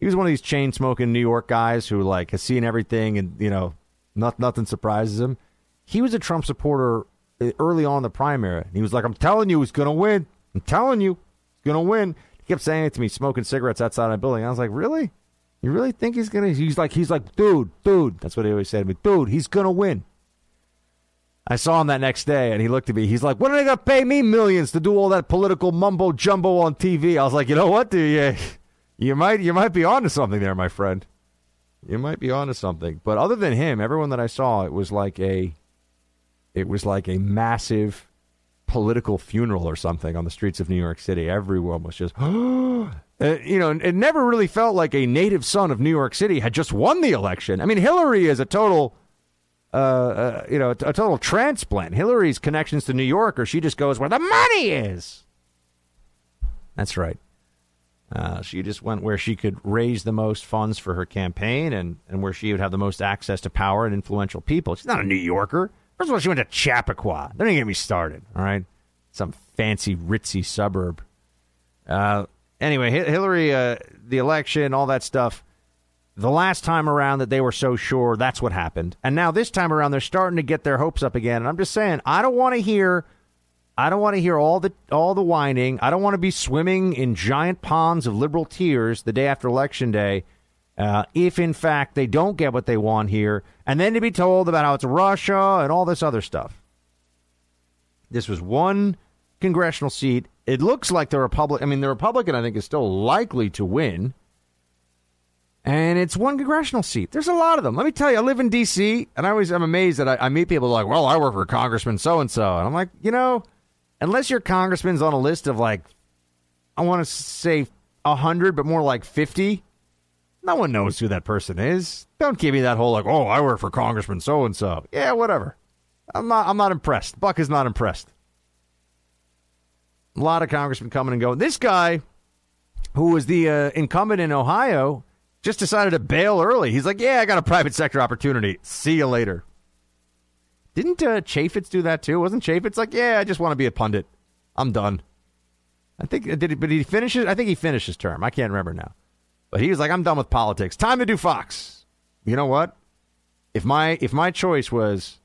He was one of these chain smoking New York guys who like has seen everything and you know, not, nothing surprises him. He was a Trump supporter eh, early on the primary. He was like, "I'm telling you, he's going to win. I'm telling you, he's going to win." He kept saying it to me, smoking cigarettes outside my building. I was like, really? You really think he's gonna? He's like, he's like, dude, dude. That's what he always said to me, dude. He's gonna win. I saw him that next day, and he looked at me. He's like, "When are they gonna pay me millions to do all that political mumbo jumbo on TV?" I was like, "You know what, dude? You, [laughs] you might, you might be onto something there, my friend. You might be onto something." But other than him, everyone that I saw, it was like a, it was like a massive political funeral or something on the streets of New York City. Everyone was just, [gasps] uh, you know, it never really felt like a native son of New York City had just won the election. I mean, Hillary is a total, uh, uh, you know, a total transplant. Hillary's connections to New York, or she just goes where the money is. That's right. Uh, she just went where she could raise the most funds for her campaign and, and where she would have the most access to power and influential people. She's not a New Yorker. First of all, she went to Chappaqua. Don't even get me started. All right, some fancy ritzy suburb. Uh, anyway, Hillary, uh, the election, all that stuff. the last time around that they were so sure that's what happened. And now this time around they're starting to get their hopes up again. And I'm just saying, I don't want to hear I don't want to hear all the all the whining. I don't want to be swimming in giant ponds of liberal tears the day after election day. Uh, if in fact they don't get what they want here, and then to be told about how it's Russia and all this other stuff. This was one congressional seat. It looks like the Republic. I mean, the Republican, I think, is still likely to win. And it's one congressional seat. There's a lot of them. Let me tell you, I live in D.C., and I always am amazed that I, I meet people like, well, I work for Congressman so and so. And I'm like, you know, unless your congressman's on a list of like, I want to say 100, but more like 50, no one knows who that person is. Don't give me that whole like, oh, I work for Congressman so and so. Yeah, whatever. I'm not. I'm not impressed. Buck is not impressed. A lot of congressmen coming and going. This guy, who was the uh, incumbent in Ohio, just decided to bail early. He's like, "Yeah, I got a private sector opportunity. See you later." Didn't uh, Chaffetz do that too? Wasn't Chaffetz like, "Yeah, I just want to be a pundit. I'm done." I think did he, but he finishes. I think he finished his term. I can't remember now, but he was like, "I'm done with politics. Time to do Fox." You know what? If my if my choice was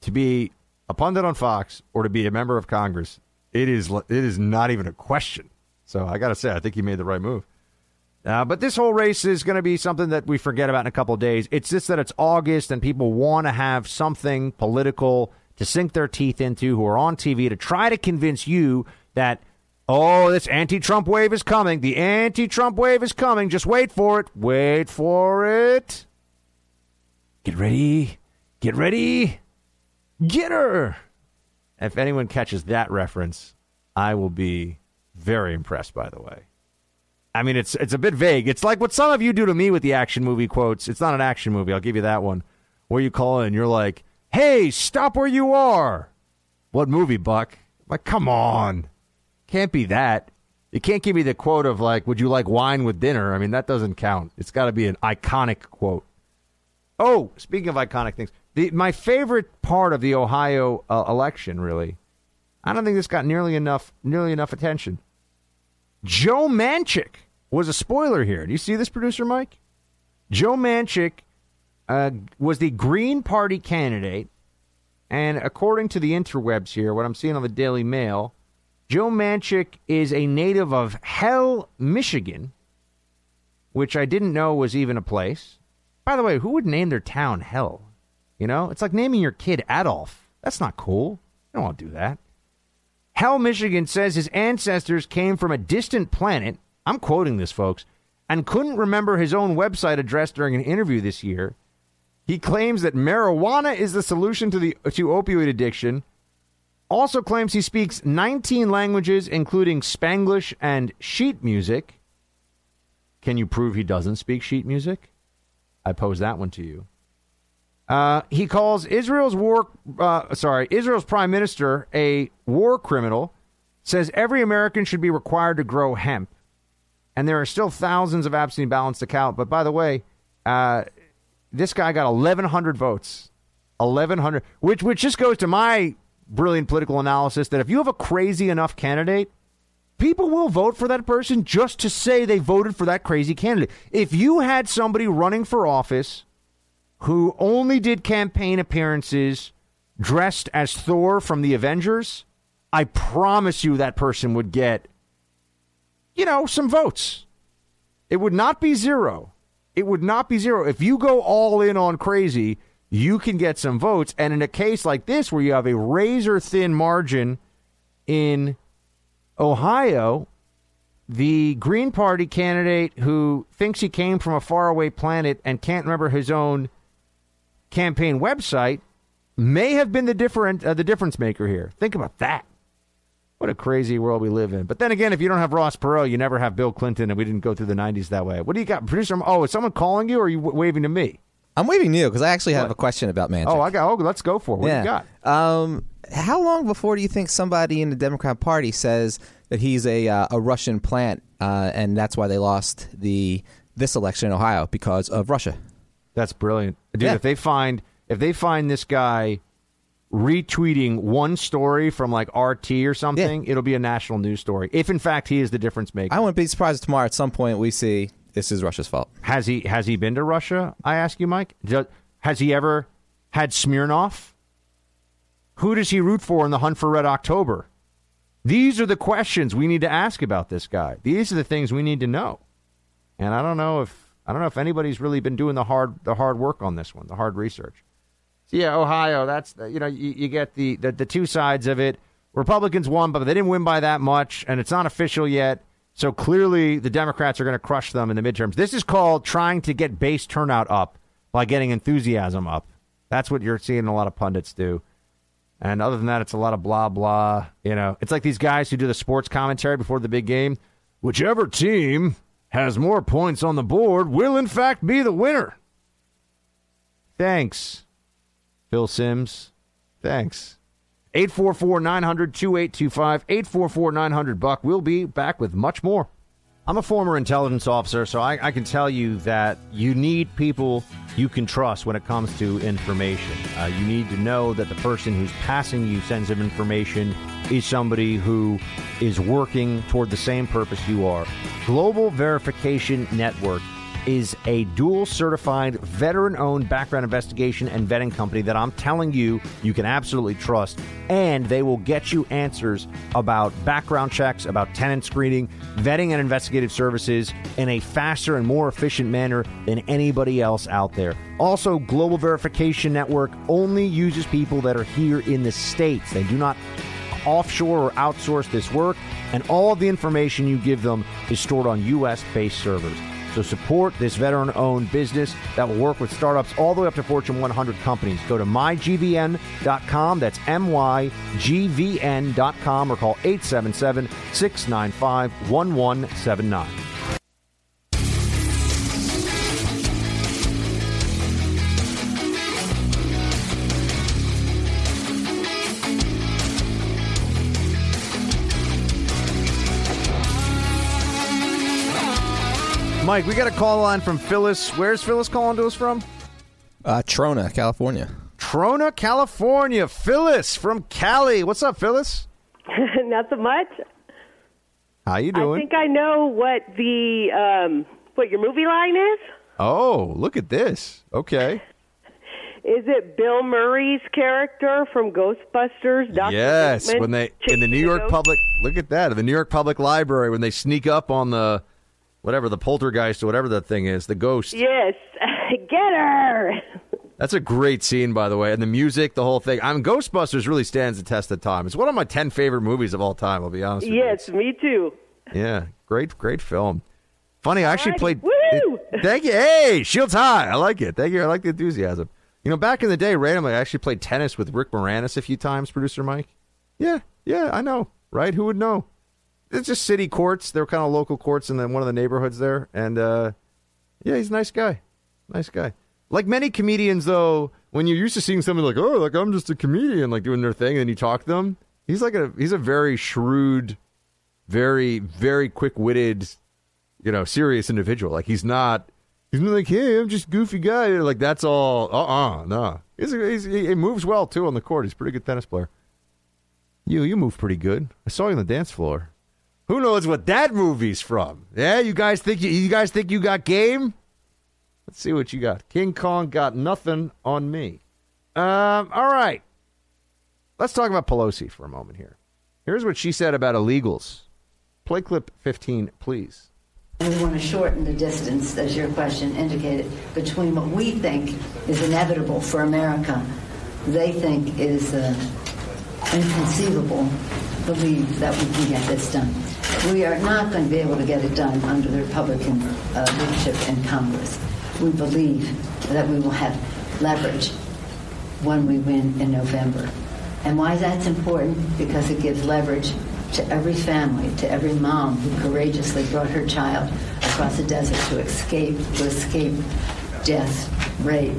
to be a pundit on Fox or to be a member of Congress, it is it is not even a question. So I got to say, I think he made the right move. Uh, but this whole race is going to be something that we forget about in a couple days. It's just that it's August and people want to have something political to sink their teeth into who are on TV to try to convince you that, oh, this anti Trump wave is coming. The anti Trump wave is coming. Just wait for it. Wait for it. Get ready. Get ready. Get her. If anyone catches that reference, I will be very impressed, by the way. I mean, it's it's a bit vague. It's like what some of you do to me with the action movie quotes. It's not an action movie. I'll give you that one. Where you call in, you're like, "Hey, stop where you are." What movie, Buck? Like, come on, can't be that. You can't give me the quote of like, "Would you like wine with dinner?" I mean, that doesn't count. It's got to be an iconic quote. Oh, speaking of iconic things, the, my favorite part of the Ohio uh, election, really, I don't think this got nearly enough nearly enough attention. Joe Manchik was a spoiler here. Do you see this, producer Mike? Joe Manchik uh, was the Green Party candidate, and according to the interwebs here, what I'm seeing on the Daily Mail, Joe Manchik is a native of Hell, Michigan, which I didn't know was even a place. By the way, who would name their town Hell? You know, it's like naming your kid Adolf. That's not cool. I don't want to do that. Hell, Michigan says his ancestors came from a distant planet. I'm quoting this, folks, and couldn't remember his own website address during an interview this year. He claims that marijuana is the solution to the to opioid addiction. Also claims he speaks 19 languages, including Spanglish and sheet music. Can you prove he doesn't speak sheet music? I pose that one to you. Uh, he calls Israel's war, uh, sorry, Israel's prime minister a war criminal. Says every American should be required to grow hemp, and there are still thousands of absentee ballots to count. But by the way, uh, this guy got 1,100 votes, 1,100, which which just goes to my brilliant political analysis that if you have a crazy enough candidate, people will vote for that person just to say they voted for that crazy candidate. If you had somebody running for office who only did campaign appearances dressed as Thor from the Avengers, I promise you that person would get, you know, some votes. It would not be zero. It would not be zero. If you go all in on crazy, you can get some votes. And in a case like this, where you have a razor thin margin in Ohio, the Green Party candidate who thinks he came from a faraway planet and can't remember his own campaign website may have been the different uh, the difference maker here. Think about that. What a crazy world we live in. But then again, if you don't have Ross Perot, you never have Bill Clinton, and we didn't go through the '90s that way. What do you got, producer? Oh, is someone calling you, or are you w- waving to me? I'm waving you because I actually have what? a question about Manchik. Oh, I got. Oh, let's go for it. What yeah. you got? Um, how long before do you think somebody in the Democrat Party says that he's a uh, a Russian plant, uh, and that's why they lost the this election in Ohio because of Russia? That's brilliant, dude. Yeah. If they find if they find this guy retweeting one story from like RT or something, yeah. it'll be a national news story. If in fact he is the difference maker, I wouldn't be surprised if tomorrow at some point we see this is Russia's fault. Has he has he been to Russia? I ask you, Mike. Has he ever had Smirnoff? Who does he root for in the hunt for Red October? These are the questions we need to ask about this guy. These are the things we need to know. And I don't know if I don't know if anybody's really been doing the hard the hard work on this one, the hard research. So yeah, Ohio. That's you know you, you get the, the the two sides of it. Republicans won, but they didn't win by that much, and it's not official yet. So clearly, the Democrats are going to crush them in the midterms. This is called trying to get base turnout up by getting enthusiasm up. That's what you're seeing a lot of pundits do. And other than that, it's a lot of blah blah. You know, it's like these guys who do the sports commentary before the big game. Whichever team has more points on the board will, in fact, be the winner. Thanks, Phil Simms. Thanks. 844 900 2825. 844 900 Buck. We'll be back with much more. I'm a former intelligence officer, so I, I, can tell you that you need people you can trust when it comes to information. Uh, you need to know that the person who's passing you sensitive information is somebody who is working toward the same purpose you are. Global Verification Network is a dual certified, veteran owned background investigation and vetting company that I'm telling you you can absolutely trust. And they will get you answers about background checks, about tenant screening, vetting, and investigative services in a faster and more efficient manner than anybody else out there. Also, Global Verification Network only uses people that are here in the States. They do not offshore or outsource this work, and all of the information you give them is stored on U.S. based servers. So support this veteran owned business that will work with startups all the way up to Fortune 100 companies. Go to mygvn.com. That's mygvn.com or call 877 695 1179. Mike, we got a call line from Phyllis. Where's Phyllis calling to us from? Uh, Trona, California. Trona, California. Phyllis from Cali. What's up, Phyllis? [laughs] Not so much. How you doing? I think I know what the um, what your movie line is. Oh, look at this. Okay. Is it Bill Murray's character from Ghostbusters? Dr. Yes, Venkman, when they in the New York Public. Look at that. In the New York Public Library when they sneak up on the whatever the poltergeist or whatever that thing is, the ghost. Yes, [laughs] get her. That's a great scene, by the way, and the music, the whole thing. I mean, Ghostbusters really stands the test of time. It's one of my ten favorite movies of all time. I'll be honest. with you. Yes, me too. Yeah, great, great film. Funny, I actually played. Woo! Thank you. Hey, Shields High. I like it. Thank you. I like the enthusiasm. You know, back in the day, randomly, I actually played tennis with Rick Moranis a few times, producer Mike. Yeah, yeah, I know, right? Who would know? It's just city courts. They're kind of local courts in the, one of the neighborhoods there. And uh, yeah, he's a nice guy. Nice guy. Like many comedians, though, when you're used to seeing somebody like, oh, like I'm just a comedian, like doing their thing, and then you talk to them, he's like a he's a very shrewd, very very quick witted, you know, serious individual. Like he's not he's not like, hey, I'm just goofy guy. Like that's all. Uh uh no. He's, he's he moves well too on the court. He's a pretty good tennis player. You you move pretty good. I saw you on the dance floor. Who knows what that movie's from? Yeah, you guys think you, you guys think you got game? Let's see what you got. King Kong got nothing on me. Um, all right. Let's talk about Pelosi for a moment here. Here's what she said about illegals. Play clip 15, please. We want to shorten the distance, as your question indicated, between what we think is inevitable for America, they think is uh, inconceivable, believe that we can get this done. We are not going to be able to get it done under the Republican uh, leadership in Congress. We believe that we will have leverage when we win in November. And why that's important? Because it gives leverage to every family, to every mom who courageously brought her child across the desert to escape, to escape death, rape,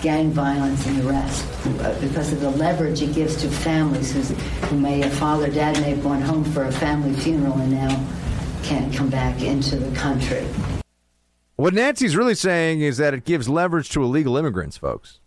gang violence, and the rest. Uh, Because of the leverage it gives to families who may, a father, dad may have gone home for a family funeral and now can't come back into the country. What Nancy's really saying is that it gives leverage to illegal immigrants, folks.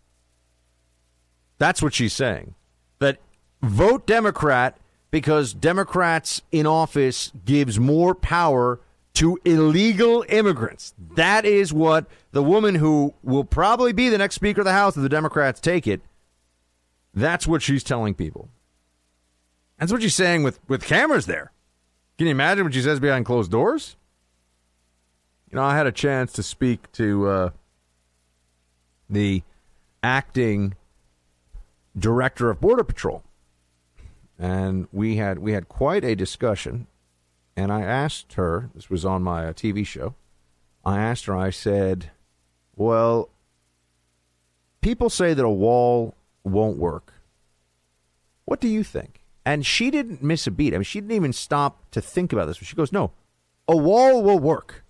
That's what she's saying. That vote Democrat because Democrats in office gives more power to illegal immigrants. That is what the woman who will probably be the next Speaker of the House if the Democrats take it, that's what she's telling people. That's what she's saying with, with cameras there. Can you imagine what she says behind closed doors? You know, I had a chance to speak to uh, the acting director of Border Patrol, and we had we had quite a discussion. And I asked her. This was on my uh, TV show. I asked her. I said, "Well, people say that a wall won't work. What do you think?" And she didn't miss a beat. I mean, she didn't even stop to think about this. She goes, "No, a wall will work."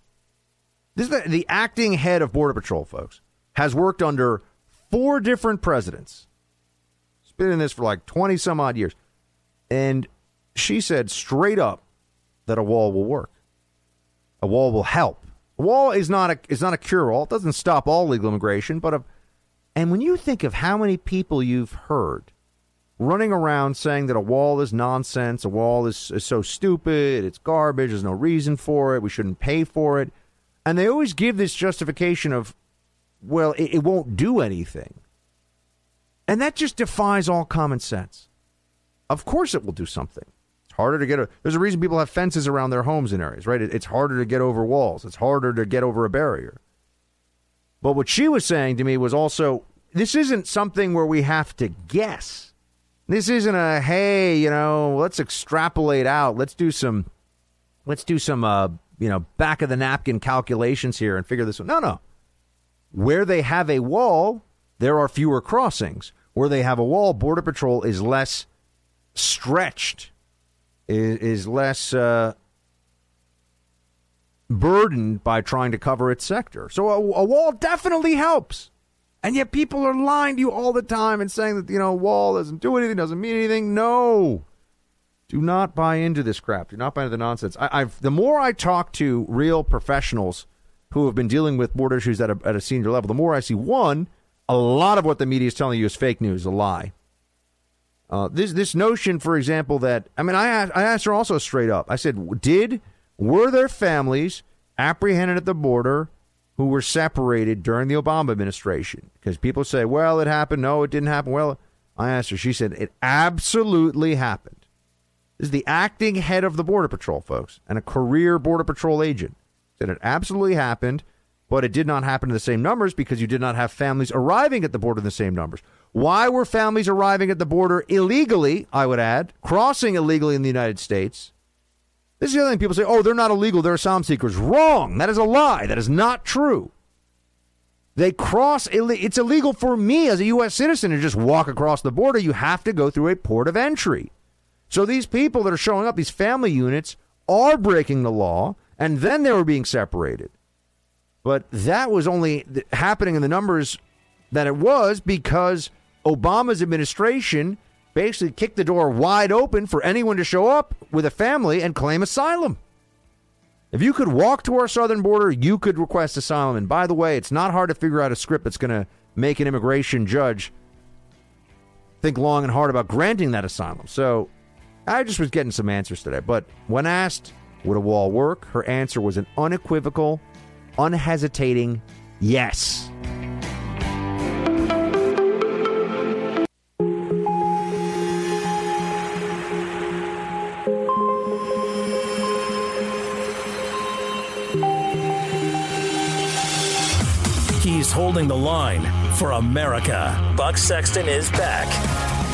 This is the, acting head of Border Patrol, folks, has worked under four different presidents. He's been in this for like 20 some odd years. And she said straight up that a wall will work. A wall will help. A wall is not a is not a cure all. It doesn't stop all legal immigration, but a, and when you think of how many people you've heard running around saying that a wall is nonsense, a wall is, is so stupid, it's garbage, there's no reason for it, we shouldn't pay for it. And they always give this justification of, well, it, it won't do anything. And that just defies all common sense. Of course it will do something. Harder to get a, there's a reason people have fences around their homes in areas, right? It, it's harder to get over walls. It's harder to get over a barrier. But what she was saying to me was also, this isn't something where we have to guess. This isn't a, hey, you know, let's extrapolate out. Let's do some, let's do some, uh, you know, back of the napkin calculations here and figure this out. No, no. Where they have a wall, there are fewer crossings. Where they have a wall, Border Patrol is less stretched, is, is less uh, burdened by trying to cover its sector. So a, a wall definitely helps. And yet people are lying to you all the time and saying that, you know, wall doesn't do anything, doesn't mean anything. No. Do not buy into this crap. Do not buy into the nonsense. I, have the more I talk to real professionals who have been dealing with border issues at a, at a senior level, the more I see one, a lot of what the media is telling you is fake news, a lie. Uh, this this notion, for example, that I mean, I asked, I asked her also straight up. I said, did were there families apprehended at the border who were separated during the Obama administration? Because people say, well, it happened. No, it didn't happen. Well, I asked her. She said it absolutely happened. This is the acting head of the Border Patrol, folks, and a career Border Patrol agent. Said it absolutely happened, but it did not happen in the same numbers because you did not have families arriving at the border in the same numbers. Why were families arriving at the border illegally, I would add, crossing illegally in the United States? This is the other thing people say, oh, they're not illegal, they're asylum seekers. Wrong. That is a lie. That is not true. They cross, it's illegal for me as a U.S. citizen to just walk across the border. You have to go through a port of entry. So these people that are showing up, these family units, are breaking the law, and then they were being separated. But that was only happening in the numbers that it was because Obama's administration basically kicked the door wide open for anyone to show up with a family and claim asylum. If you could walk to our southern border, you could request asylum. And by the way, it's not hard to figure out a script that's going to make an immigration judge think long and hard about granting that asylum. So I just was getting some answers today. But when asked, would a wall work? Her answer was an unequivocal, unhesitating yes. Holding the line for America. Buck Sexton is back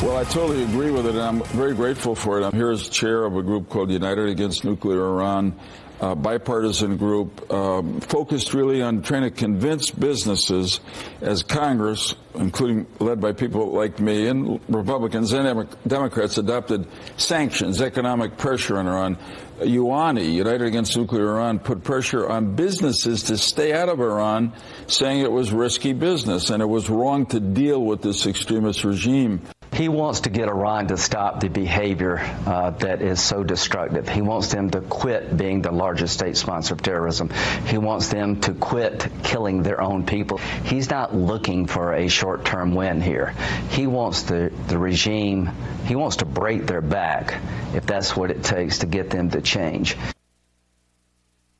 well, I totally agree with it, and I'm very grateful for it. I'm here as chair of a group called United Against Nuclear Iran, a bipartisan group um, focused really on trying to convince businesses as Congress, including led by people like me and Republicans and Democrats, adopted sanctions, economic pressure on Iran. UANI, United Against Nuclear Iran, put pressure on businesses to stay out of Iran, saying it was risky business and it was wrong to deal with this extremist regime. He wants to get Iran to stop the behavior uh, that is so destructive. He wants them to quit being the largest state sponsor of terrorism. He wants them to quit killing their own people. He's not looking for a short term win here. He wants the, the regime, he wants to break their back if that's what it takes to get them to change.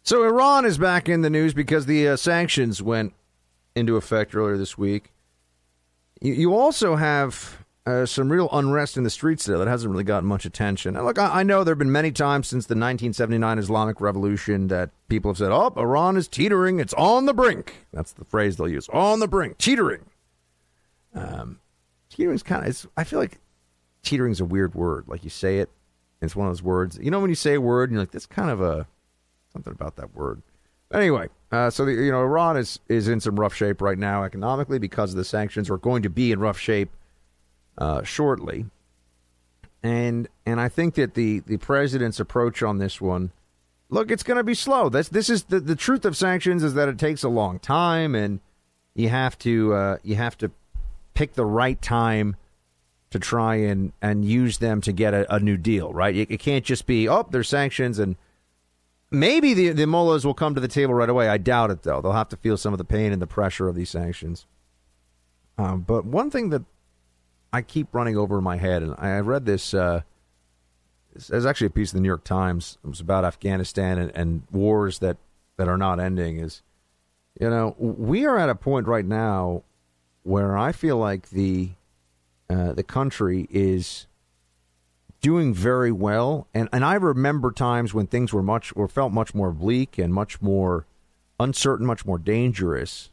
So Iran is back in the news because the uh, sanctions went into effect earlier this week. You, you also have uh, some real unrest in the streets there that hasn't really gotten much attention. Now, look, I, I know there have been many times since the 1979 Islamic Revolution that people have said, "Oh, Iran is teetering; it's on the brink." That's the phrase they'll use: "On the brink, teetering." Um, teetering's kind of. I feel like teetering's a weird word. Like you say it, it's one of those words. You know, when you say a word, and you're like, "That's kind of a something about that word." Anyway, uh, so the, you know, Iran is is in some rough shape right now economically because of the sanctions. We're going to be in rough shape uh, shortly, and and I think that the the president's approach on this one, look, it's going to be slow. This this is the the truth of sanctions is that it takes a long time, and you have to uh, you have to pick the right time to try and and use them to get a, a new deal, right? It, it can't just be oh, there's sanctions and Maybe the the mullahs will come to the table right away. I doubt it, though. They'll have to feel some of the pain and the pressure of these sanctions. Um, but one thing that I keep running over my head, and I read this. Uh, there's actually a piece in the New York Times. It was about Afghanistan and, and wars that, that are not ending. Is you know we are at a point right now where I feel like the uh, the country is doing very well. And and I remember times when things were much or felt much more bleak and much more uncertain, much more dangerous.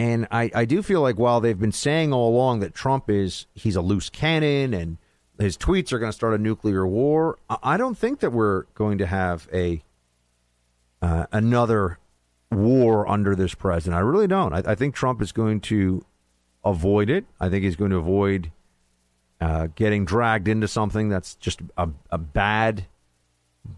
And I, I do feel like while they've been saying all along that Trump is he's a loose cannon and his tweets are going to start a nuclear war, I don't think that we're going to have a uh, another war under this president. I really don't. I, I think Trump is going to avoid it. I think he's going to avoid uh, getting dragged into something that's just a, a bad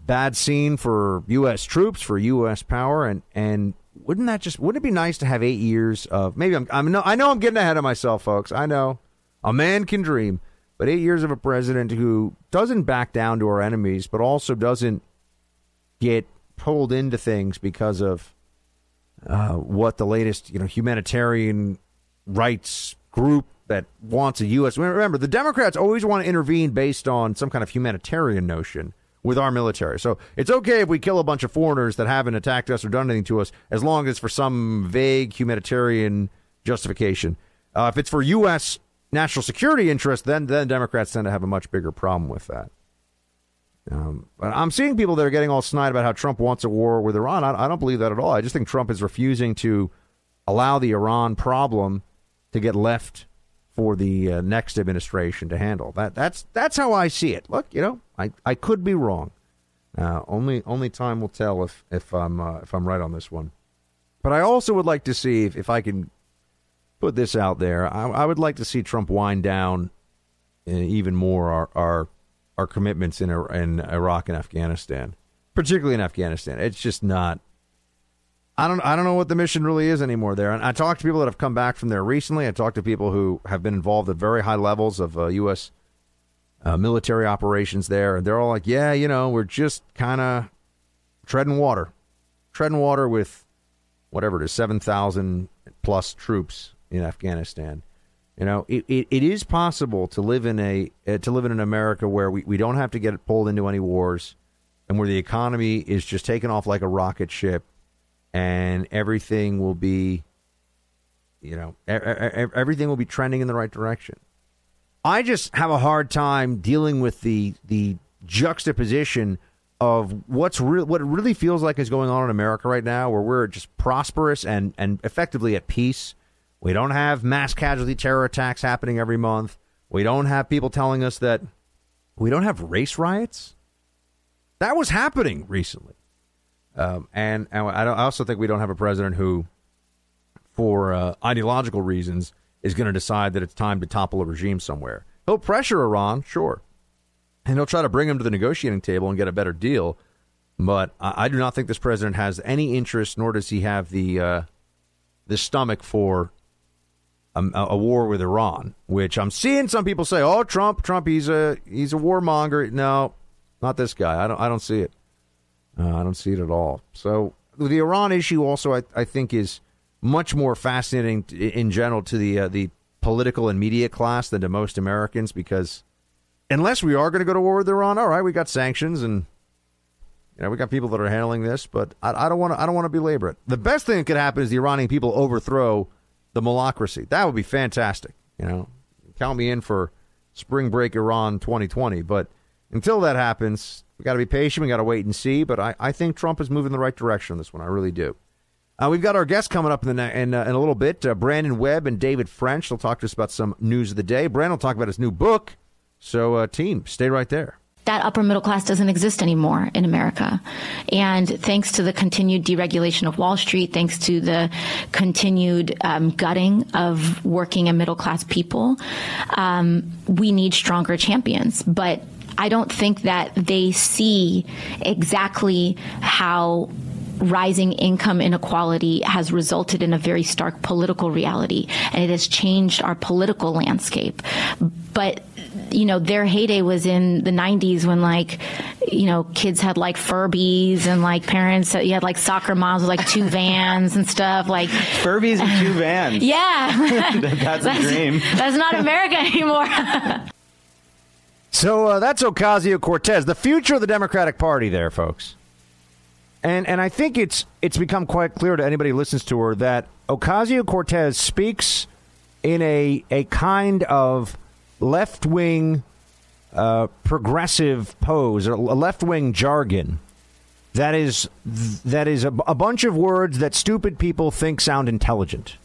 bad scene for U.S. troops, for U.S. power, and and wouldn't that just wouldn't it be nice to have eight years of maybe I'm I'm no I know I'm getting ahead of myself, folks. I know a man can dream, but eight years of a president who doesn't back down to our enemies, but also doesn't get pulled into things because of uh, what the latest you know humanitarian rights group that wants a U.S. Remember, the Democrats always want to intervene based on some kind of humanitarian notion with our military. So it's okay if we kill a bunch of foreigners that haven't attacked us or done anything to us, as long as for some vague humanitarian justification. Uh, if it's for U.S. national security interest, then then Democrats tend to have a much bigger problem with that. Um, I'm seeing people that are getting all snide about how Trump wants a war with Iran. I, I don't believe that at all. I just think Trump is refusing to allow the Iran problem to get left for the uh, next administration to handle. That that's that's how I see it. Look, you know, I, I could be wrong. Uh, only only time will tell if if I'm uh, if I'm right on this one. But I also would like to see if, if I can put this out there. I, I would like to see Trump wind down uh, even more our our, our commitments in in Iraq and Afghanistan, particularly in Afghanistan. It's just not I don't I don't know what the mission really is anymore there. And I talked to people that have come back from there recently. I talked to people who have been involved at very high levels of uh, U.S. Uh, military operations there, and they're all like, "Yeah, you know, we're just kind of treading water, treading water with whatever it is, seven thousand plus troops in Afghanistan." You know, it, it, it is possible to live in a uh, to live in an America where we, we don't have to get pulled into any wars, and where the economy is just taking off like a rocket ship and everything will be, you know, everything will be trending in the right direction. I just have a hard time dealing with the the juxtaposition of what's what it really feels like is going on in America right now, where we're just prosperous and and effectively at peace. We don't have mass casualty terror attacks happening every month. We don't have people telling us that we don't have race riots. That was happening recently. Um, and, and I, I, also think we don't have a president who, for uh, ideological reasons, is going to decide that it's time to topple a regime somewhere. He'll pressure Iran, sure, and he'll try to bring him to the negotiating table and get a better deal. But I, I do not think this president has any interest, nor does he have the uh, the stomach for a, a, war with Iran. Which I'm seeing some people say, "Oh, Trump, Trump, he's a he's a warmonger." No, not this guy. I don't I don't see it. Uh, I don't see it at all. So the Iran issue also, I, I think, is much more fascinating in general to the uh, the political and media class than to most Americans because unless we are going to go to war with Iran, all right, we got sanctions and You know, we got people that are handling this, but I, I don't want to. I don't want to belabor it. The best thing that could happen is the Iranian people overthrow the mullahcracy. That would be fantastic. You know, count me in for spring break Iran 2020. But until that happens, we got to be patient. We got to wait and see. But I, I think Trump is moving in the right direction on this one. I really do. Uh, we've got our guests coming up in, the, in, uh, in a little bit. Uh, Brandon Webb and David French. They'll talk to us about some news of the day. Brandon will talk about his new book. So, uh, team, stay right there that upper middle class doesn't exist anymore in America. And thanks to the continued deregulation of Wall Street, thanks to the continued um, gutting of working and middle class people, um, we need stronger champions. But I don't think that they see exactly how rising income inequality has resulted in a very stark political reality and it has changed our political landscape. But you know, their heyday was in the 90s when like, you know, kids had like Furbies and like parents, you had like soccer moms with like two vans and stuff like [laughs] Furbies and two vans. [laughs] Yeah. [laughs] that's, that's a dream. That's not America anymore. so uh, that's Ocasio Cortez, the future of the Democratic Party, there, folks. And and I think it's it's become quite clear to anybody who listens to her that Ocasio Cortez speaks in a a kind of left wing uh, progressive pose or left wing jargon that is that is a, a bunch of words that stupid people think sound intelligent.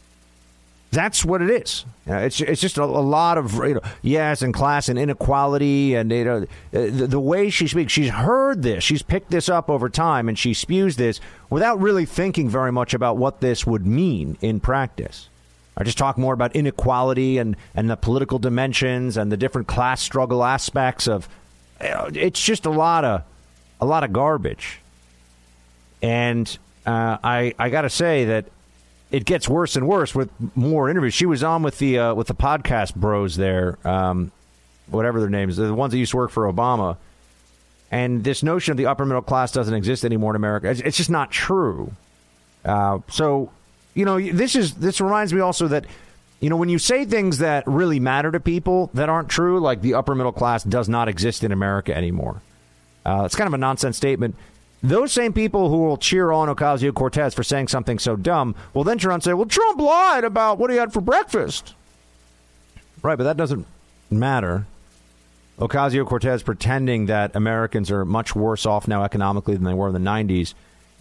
That's what it is. Know, it's it's just a, a, lot of you know, yes and class and inequality and you know the, the, way she speaks. She's heard this. She's picked this up over time, and she spews this without really thinking very much about what this would mean in practice. I just talk more about inequality and and the political dimensions and the different class struggle aspects of. You know, it's just a lot of a lot of garbage, and uh, I I got to say that it gets worse and worse with more interviews. She was on with the uh, with the podcast bros there, um, whatever their names, the ones that used to work for Obama. And this notion of the upper middle class doesn't exist anymore in America. It's, it's just not true. Uh, so, you know, this is this reminds me also that, you know, when you say things that really matter to people that aren't true, like the upper middle class does not exist in America anymore. Uh, it's kind of a nonsense statement those same people who will cheer on Ocasio Cortez for saying something so dumb will then turn and say, well, Trump lied about what he had for breakfast. Right, but that doesn't matter. Ocasio Cortez pretending that Americans are much worse off now economically than they were in the 90s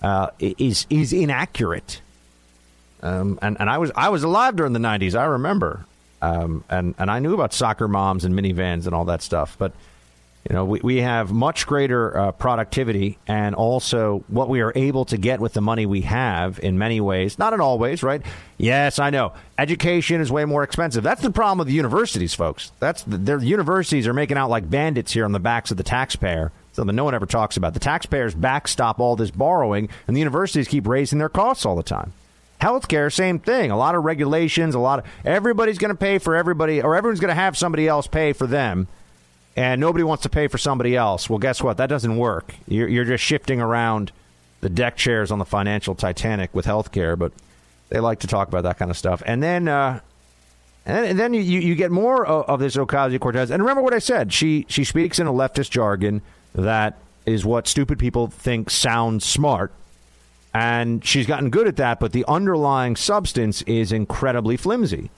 uh, is, is inaccurate. Um, and, and I was I was alive during the 90s, I remember. Um, and, and I knew about soccer moms and minivans and all that stuff. But you know, we, we have much greater uh, productivity and also what we are able to get with the money we have in many ways. Not in all ways, right? Yes, I know. Education is way more expensive. That's the problem with the universities, folks. That's the, their universities are making out like bandits here on the backs of the taxpayer. Something no one ever talks about. The taxpayers backstop all this borrowing, and the universities keep raising their costs all the time. Healthcare, same thing. A lot of regulations, a lot of everybody's going to pay for everybody, or everyone's going to have somebody else pay for them and nobody wants to pay for somebody else. Well, guess what? That doesn't work. You're, you're just shifting around the deck chairs on the financial Titanic with healthcare, but they like to talk about that kind of stuff. And then, uh, and then you, you get more of, this Ocasio Cortez. And remember what I said. She she speaks in a leftist jargon that is what stupid people think sounds smart. And she's gotten good at that, but the underlying substance is incredibly flimsy.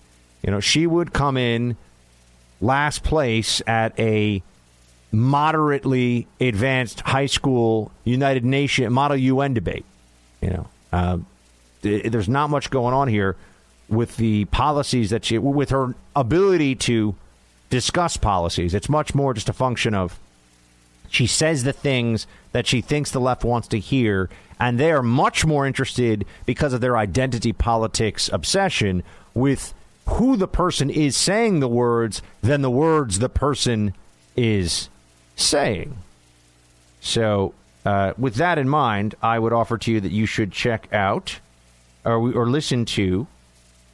You know, she would come in last place at a moderately advanced high school United Nation Model UN debate. You know, uh, there's not much going on here with the policies that she, with her ability to discuss policies. It's much more just a function of she says the things that she thinks the left wants to hear, and they are much more interested because of their identity politics obsession with who the person is saying the words than the words the person is saying. So, uh, with that in mind, I would offer to you that you should check out or, or listen to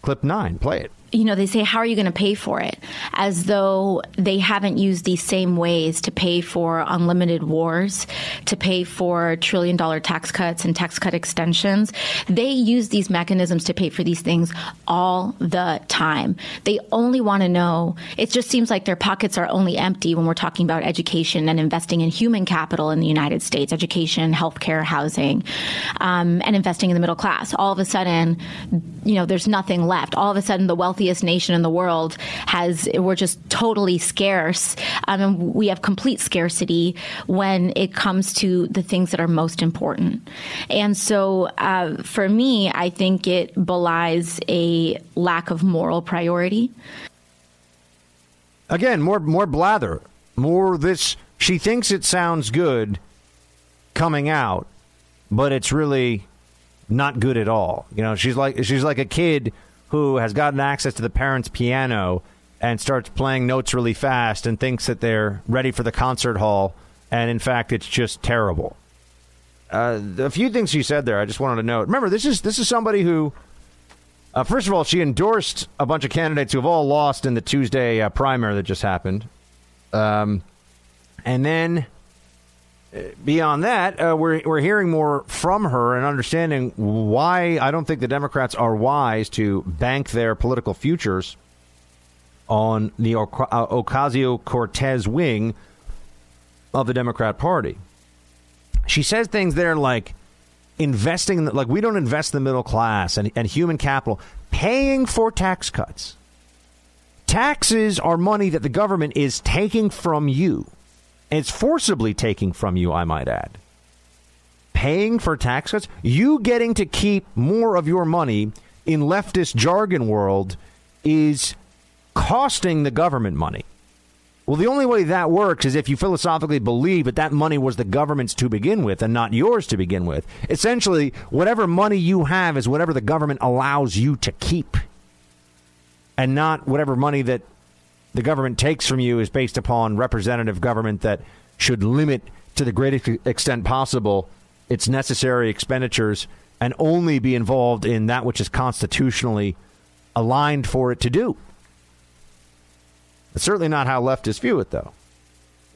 clip nine. Play it. You know, they say, how are you going to pay for it? As though they haven't used these same ways to pay for unlimited wars, to pay for trillion dollar tax cuts and tax cut extensions. They use these mechanisms to pay for these things all the time. They only want to know, it just seems like their pockets are only empty when we're talking about education and investing in human capital in the United States, education, healthcare, housing, um, and investing in the middle class. All of a sudden, you know, there's nothing left. All of a sudden, the wealthiest nation in the world has, we're just totally scarce. Um, and we have complete scarcity when it comes to the things that are most important. And so, uh, for me, I think it belies a lack of moral priority. Again, more more blather, more this. She thinks it sounds good coming out, but it's really not good at all. You know, she's like she's like a kid who has gotten access to the parents' piano and starts playing notes really fast and thinks that they're ready for the concert hall, and in fact, it's just terrible. Uh, a few things she said there, I just wanted to note. Remember, this is this is somebody who, uh, first of all, she endorsed a bunch of candidates who have all lost in the Tuesday uh, primary that just happened, um, and then beyond that, uh, we're we're hearing more from her and understanding why I don't think the Democrats are wise to bank their political futures on the Ocasio Cortez wing of the Democrat Party. She says things there like investing, like we don't invest in the middle class and, and human capital, paying for tax cuts. Taxes are money that the government is taking from you it's forcibly taking from you, I might add. Paying for tax cuts, you getting to keep more of your money in leftist jargon world is costing the government money. Well, the only way that works is if you philosophically believe that that money was the government's to begin with and not yours to begin with. Essentially, whatever money you have is whatever the government allows you to keep, and not whatever money that the government takes from you is based upon representative government that should limit to the greatest extent possible its necessary expenditures and only be involved in that which is constitutionally aligned for it to do. It's certainly not how leftists view it, though.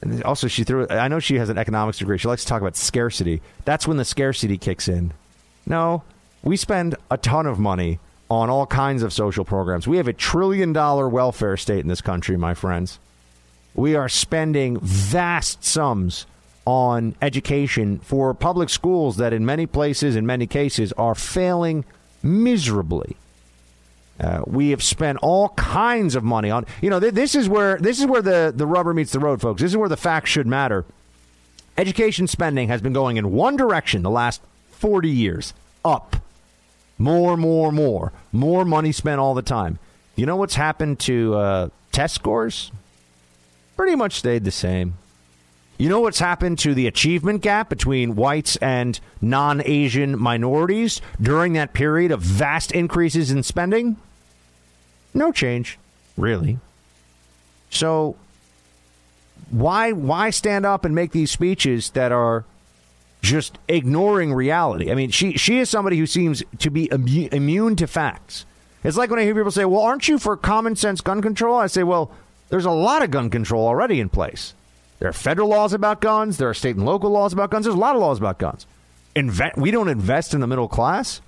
And also, she threw. I know she has an economics degree. She likes to talk about scarcity. That's when the scarcity kicks in. No, we spend a ton of money on all kinds of social programs. We have a trillion dollar welfare state in this country, my friends. We are spending vast sums on education for public schools that, in many places, in many cases, are failing miserably. Uh, we have spent all kinds of money on. You know, th- this is where this is where the the rubber meets the road, folks. This is where the facts should matter. Education spending has been going in one direction the last forty years, up. More, more, more. More money spent all the time. You know what's happened to uh, test scores? Pretty much stayed the same. You know what's happened to the achievement gap between whites and non Asian minorities during that period of vast increases in spending? No change, really. So why why stand up and make these speeches that are just ignoring reality. I mean, she she is somebody who seems to be immu- immune to facts. It's like when I hear people say, "Well, aren't you for common sense gun control?" I say, "Well, there's a lot of gun control already in place. There are federal laws about guns. There are state and local laws about guns. There's a lot of laws about guns. Inve- we don't invest in the middle class.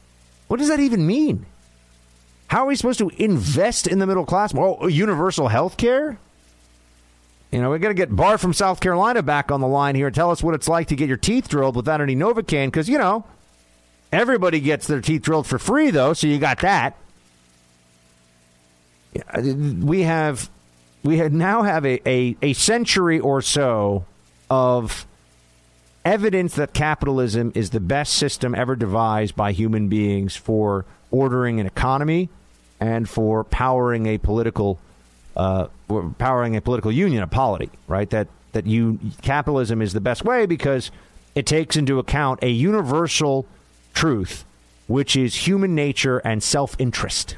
What does that even mean? How are we supposed to invest in the middle class? Well, universal health care? You know, we're going to get Bart from South Carolina back on the line here and tell us what it's like to get your teeth drilled without any Novocaine because, you know, everybody gets their teeth drilled for free, though, so you got that. We have, we have now have a, a, a century or so of evidence that capitalism is the best system ever devised by human beings for ordering an economy and for powering a political uh, powering a political union, a polity, right? That that you capitalism is the best way because it takes into account a universal truth, which is human nature and self-interest.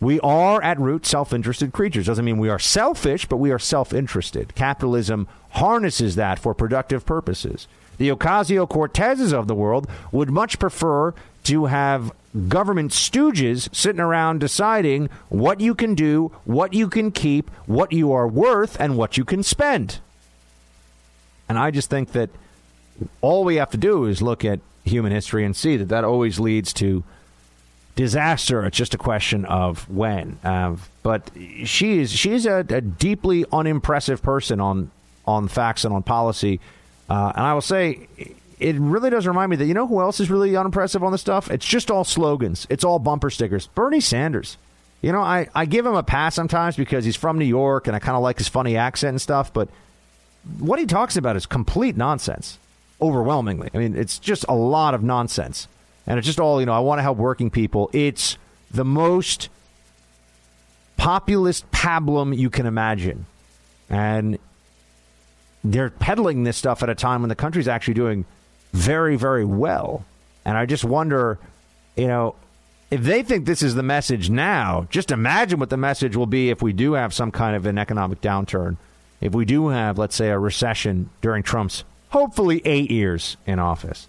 We are at root self-interested creatures. Doesn't mean we are selfish, but we are self-interested. Capitalism harnesses that for productive purposes. The Ocasio Cortezes of the world would much prefer to have government stooges sitting around deciding what you can do, what you can keep, what you are worth, and what you can spend. And I just think that all we have to do is look at human history and see that that always leads to disaster. It's just a question of when. Uh, but she is she is a, a, deeply unimpressive person on on facts and on policy. Uh, and I will say, it really does remind me that you know who else is really unimpressive on this stuff? It's just all slogans. It's all bumper stickers. Bernie Sanders. You know, I, I give him a pass sometimes because he's from New York and I kind of like his funny accent and stuff, but what he talks about is complete nonsense, overwhelmingly. I mean, it's just a lot of nonsense. And it's just all, you know, I want to help working people. It's the most populist pablum you can imagine. And they're peddling this stuff at a time when the country's actually doing very, very well. And I just wonder, you know, if they think this is the message now, just imagine what the message will be if we do have some kind of an economic downturn. If we do have, let's say, a recession during Trump's hopefully eight years in office.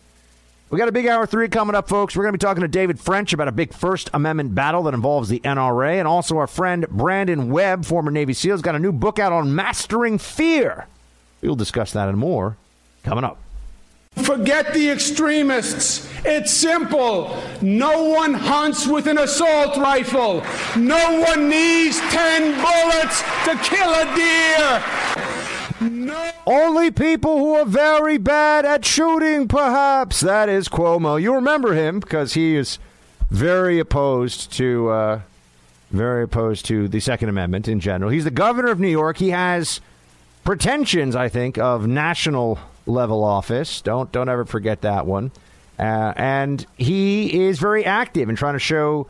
We got a big hour three coming up, folks. We're going to be talking to David French about a big First Amendment battle that involves the NRA. And also, our friend Brandon Webb, former Navy SEAL, has got a new book out on mastering fear. We'll discuss that and more coming up. Forget the extremists. It's simple. No one hunts with an assault rifle. No one needs 10 bullets to kill a deer. No. Only people who are very bad at shooting, perhaps. That is Cuomo. You remember him because he is very opposed to uh, very opposed to the Second Amendment in general. He's the governor of New York. He has pretensions, I think, of national level office. Don't don't ever forget that one. Uh, and he is very active in trying to show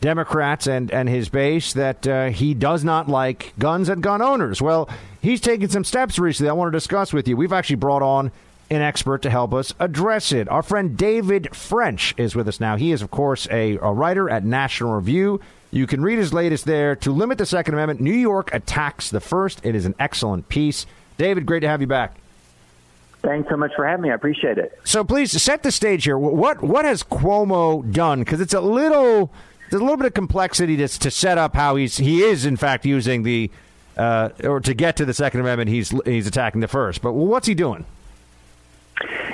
Democrats and, and his base that uh, he does not like guns and gun owners. Well, he's taken some steps recently I want to discuss with you. We've actually brought on an expert to help us address it. Our friend David French is with us now. He is, of course, a, a writer at National Review. You can read his latest there. To limit the Second Amendment, New York attacks the first. It is an excellent piece. David, great to have you back. Thanks so much for having me. I appreciate it. So please set the stage here. What what has Cuomo done? Because it's a little there's a little bit of complexity to, to set up how he's he is in fact using the uh, or to get to the Second Amendment. He's he's attacking the first. But what's he doing?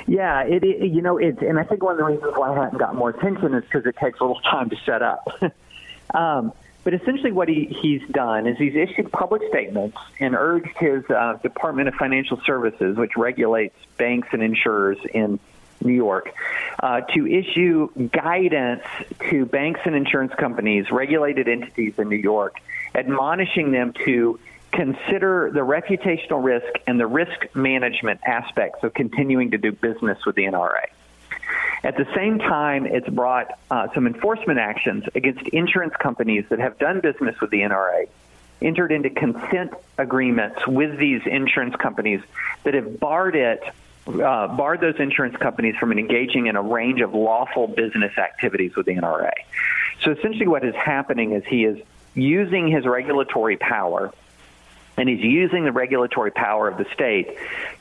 Yeah, it, it you know it's and I think one of the reasons why I haven't got more attention is because it takes a little time to set up. [laughs] um, but essentially, what he, he's done is he's issued public statements and urged his uh, Department of Financial Services, which regulates banks and insurers in New York, uh, to issue guidance to banks and insurance companies, regulated entities in New York, admonishing them to consider the reputational risk and the risk management aspects of continuing to do business with the NRA. At the same time, it's brought uh, some enforcement actions against insurance companies that have done business with the NRA, entered into consent agreements with these insurance companies that have barred it, uh, barred those insurance companies from engaging in a range of lawful business activities with the NRA. So essentially, what is happening is he is using his regulatory power and he's using the regulatory power of the state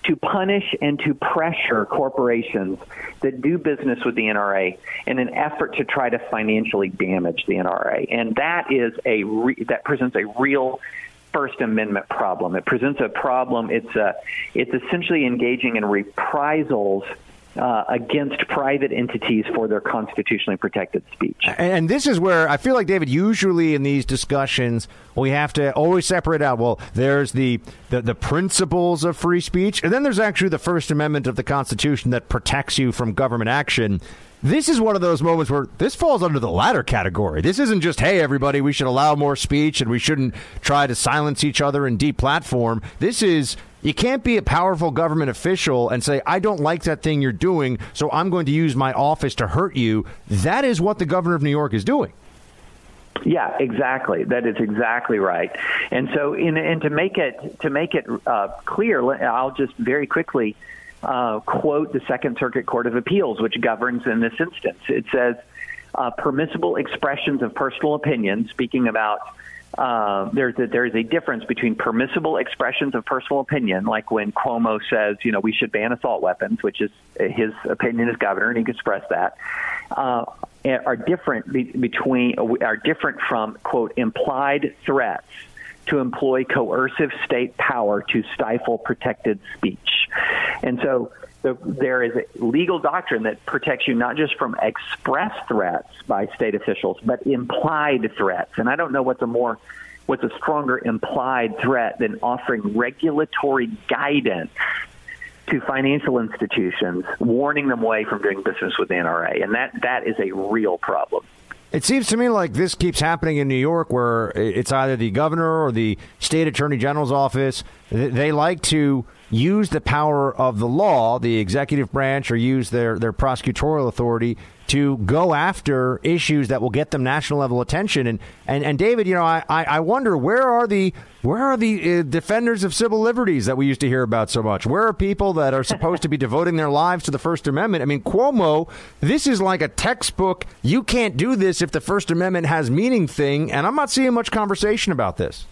to punish and to pressure corporations that do business with the NRA in an effort to try to financially damage the NRA. And that is a re- that presents a real First Amendment problem. It presents a problem. It's a, it's essentially engaging in reprisals uh, against private entities for their constitutionally protected speech. And this is where I feel like, David, usually in these discussions, we have to always separate out. Well, there's the, the, the principles of free speech, and then there's actually the First Amendment of the Constitution that protects you from government action. This is one of those moments where this falls under the latter category. This isn't just, hey, everybody, we should allow more speech and we shouldn't try to silence each other and deplatform. This is you can't be a powerful government official and say, I don't like that thing you're doing, so I'm going to use my office to hurt you. That is what the governor of New York is doing. Yeah, exactly. That is exactly right. And so, in, and to make it to make it uh, clear, I'll just very quickly uh, quote the Second Circuit Court of Appeals, which governs in this instance. It says, uh, "Permissible expressions of personal opinion, speaking about uh, there's a, there's a difference between permissible expressions of personal opinion, like when Cuomo says, you know, we should ban assault weapons, which is his opinion as governor, and he can express that, uh, are different be- between are different from quote implied threats to employ coercive state power to stifle protected speech. And so the, there is legal doctrine that protects you not just from express threats by state officials, but implied threats. And I don't know what's a more what's a stronger implied threat than offering regulatory guidance to financial institutions, warning them away from doing business with the NRA, and that that is a real problem. It seems to me like this keeps happening in New York, where it's either the governor or the state attorney general's office. They like to use the power of the law, the executive branch, or use their, their prosecutorial authority to go after issues that will get them national level attention. And and, and David, you know, I, I wonder where are the where are the uh, defenders of civil liberties that we used to hear about so much? Where are people that are supposed to be [laughs] devoting their lives to the First Amendment? I mean, Cuomo, this is like a textbook. You can't do this if the First Amendment has meaning thing, and I'm not seeing much conversation about this.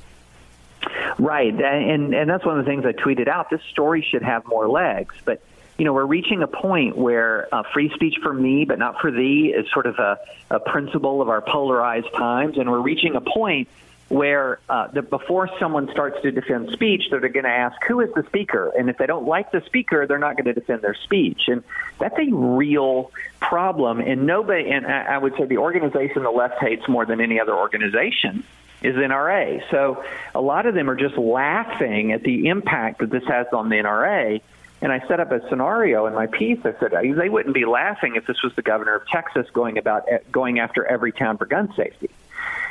Right, and and that's one of the things I tweeted out. This story should have more legs, but you know, we're reaching a point where uh, free speech for me, but not for thee, is sort of a, a principle of our polarized times, and we're reaching a point where uh, the, before someone starts to defend speech, they're going to ask who is the speaker, and if they don't like the speaker, they're not going to defend their speech, and that's a real problem. And nobody, and I I would say the organization the left hates more than any other organization is NRA. So a lot of them are just laughing at the impact that this has on the NRA. And I set up a scenario in my piece. I said they wouldn't be laughing if this was the governor of Texas going about going after Everytown for gun safety.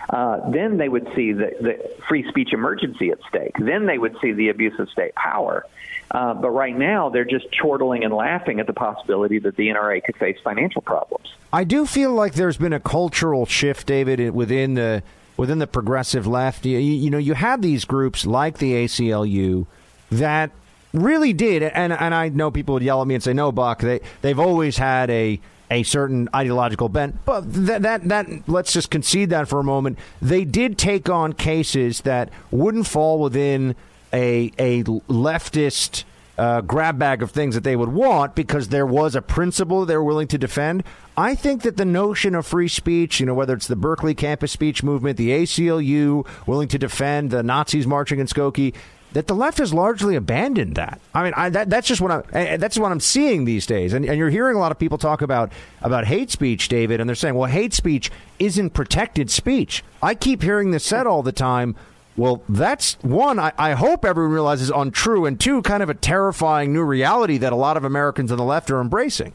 Uh, then they would see the, the free speech emergency at stake. Then they would see the abuse of state power. Uh, but right now, they're just chortling and laughing at the possibility that the NRA could face financial problems. I do feel like there's been a cultural shift, David, within the within the progressive left. You, you know, you had these groups like the ACLU that really did, and and I know people would yell at me and say, "No, Buck, they they've always had a." A certain ideological bent, but that, that that let's just concede that for a moment. They did take on cases that wouldn't fall within a a leftist uh, grab bag of things that they would want because there was a principle they were willing to defend. I think that the notion of free speech, you know, whether it's the Berkeley campus speech movement, the ACLU willing to defend the Nazis marching in Skokie, that the left has largely abandoned that. I mean, I, that, that's just what I'm. That's what I'm seeing these days. And, and, you're hearing a lot of people talk about about hate speech, David, and they're saying, well, hate speech isn't protected speech. I keep hearing this said all the time. Well, that's one. I, I hope everyone realizes untrue, and two, kind of a terrifying new reality that a lot of Americans on the left are embracing.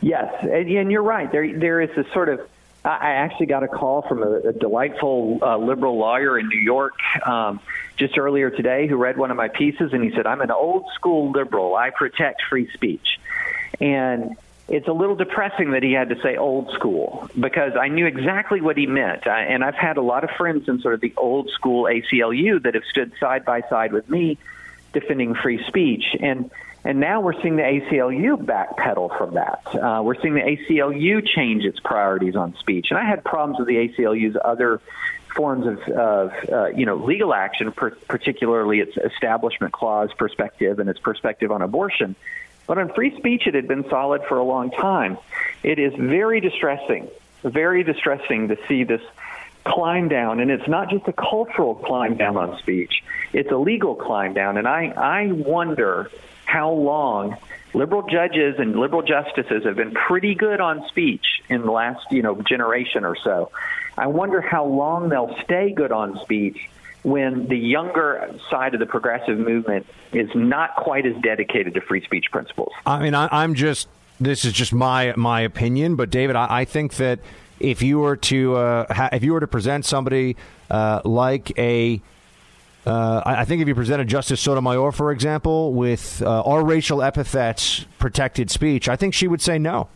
Yes, and, and you're right. There, there is a sort of I actually got a call from a, a delightful uh, liberal lawyer in New York um, just earlier today who read one of my pieces, and he said, "I'm an old school liberal. I protect free speech," and it's a little depressing that he had to say old school because I knew exactly what he meant. I, and I've had a lot of friends in sort of the old school ACLU that have stood side by side with me defending free speech. And and now we're seeing the ACLU backpedal from that. Uh, we're seeing the ACLU change its priorities on speech. And I had problems with the ACLU's other forms of, of uh, you know, legal action, per- particularly its establishment clause perspective and its perspective on abortion. But on free speech, it had been solid for a long time. It is very distressing, very distressing to see this climb down, and it's not just a cultural climb down on speech; it's a legal climb down. And I, I wonder how long liberal judges and liberal justices have been pretty good on speech in the last you know generation or so. I wonder how long they'll stay good on speech when the younger side of the progressive movement is not quite as dedicated to free speech principles. I mean, I, am just this is just my my opinion, but David, I, I think that if you were to uh, ha- if you were to present somebody uh, like a uh, I think if you presented Justice Sotomayor, for example, with uh, our racial epithets protected speech, I think she would say no.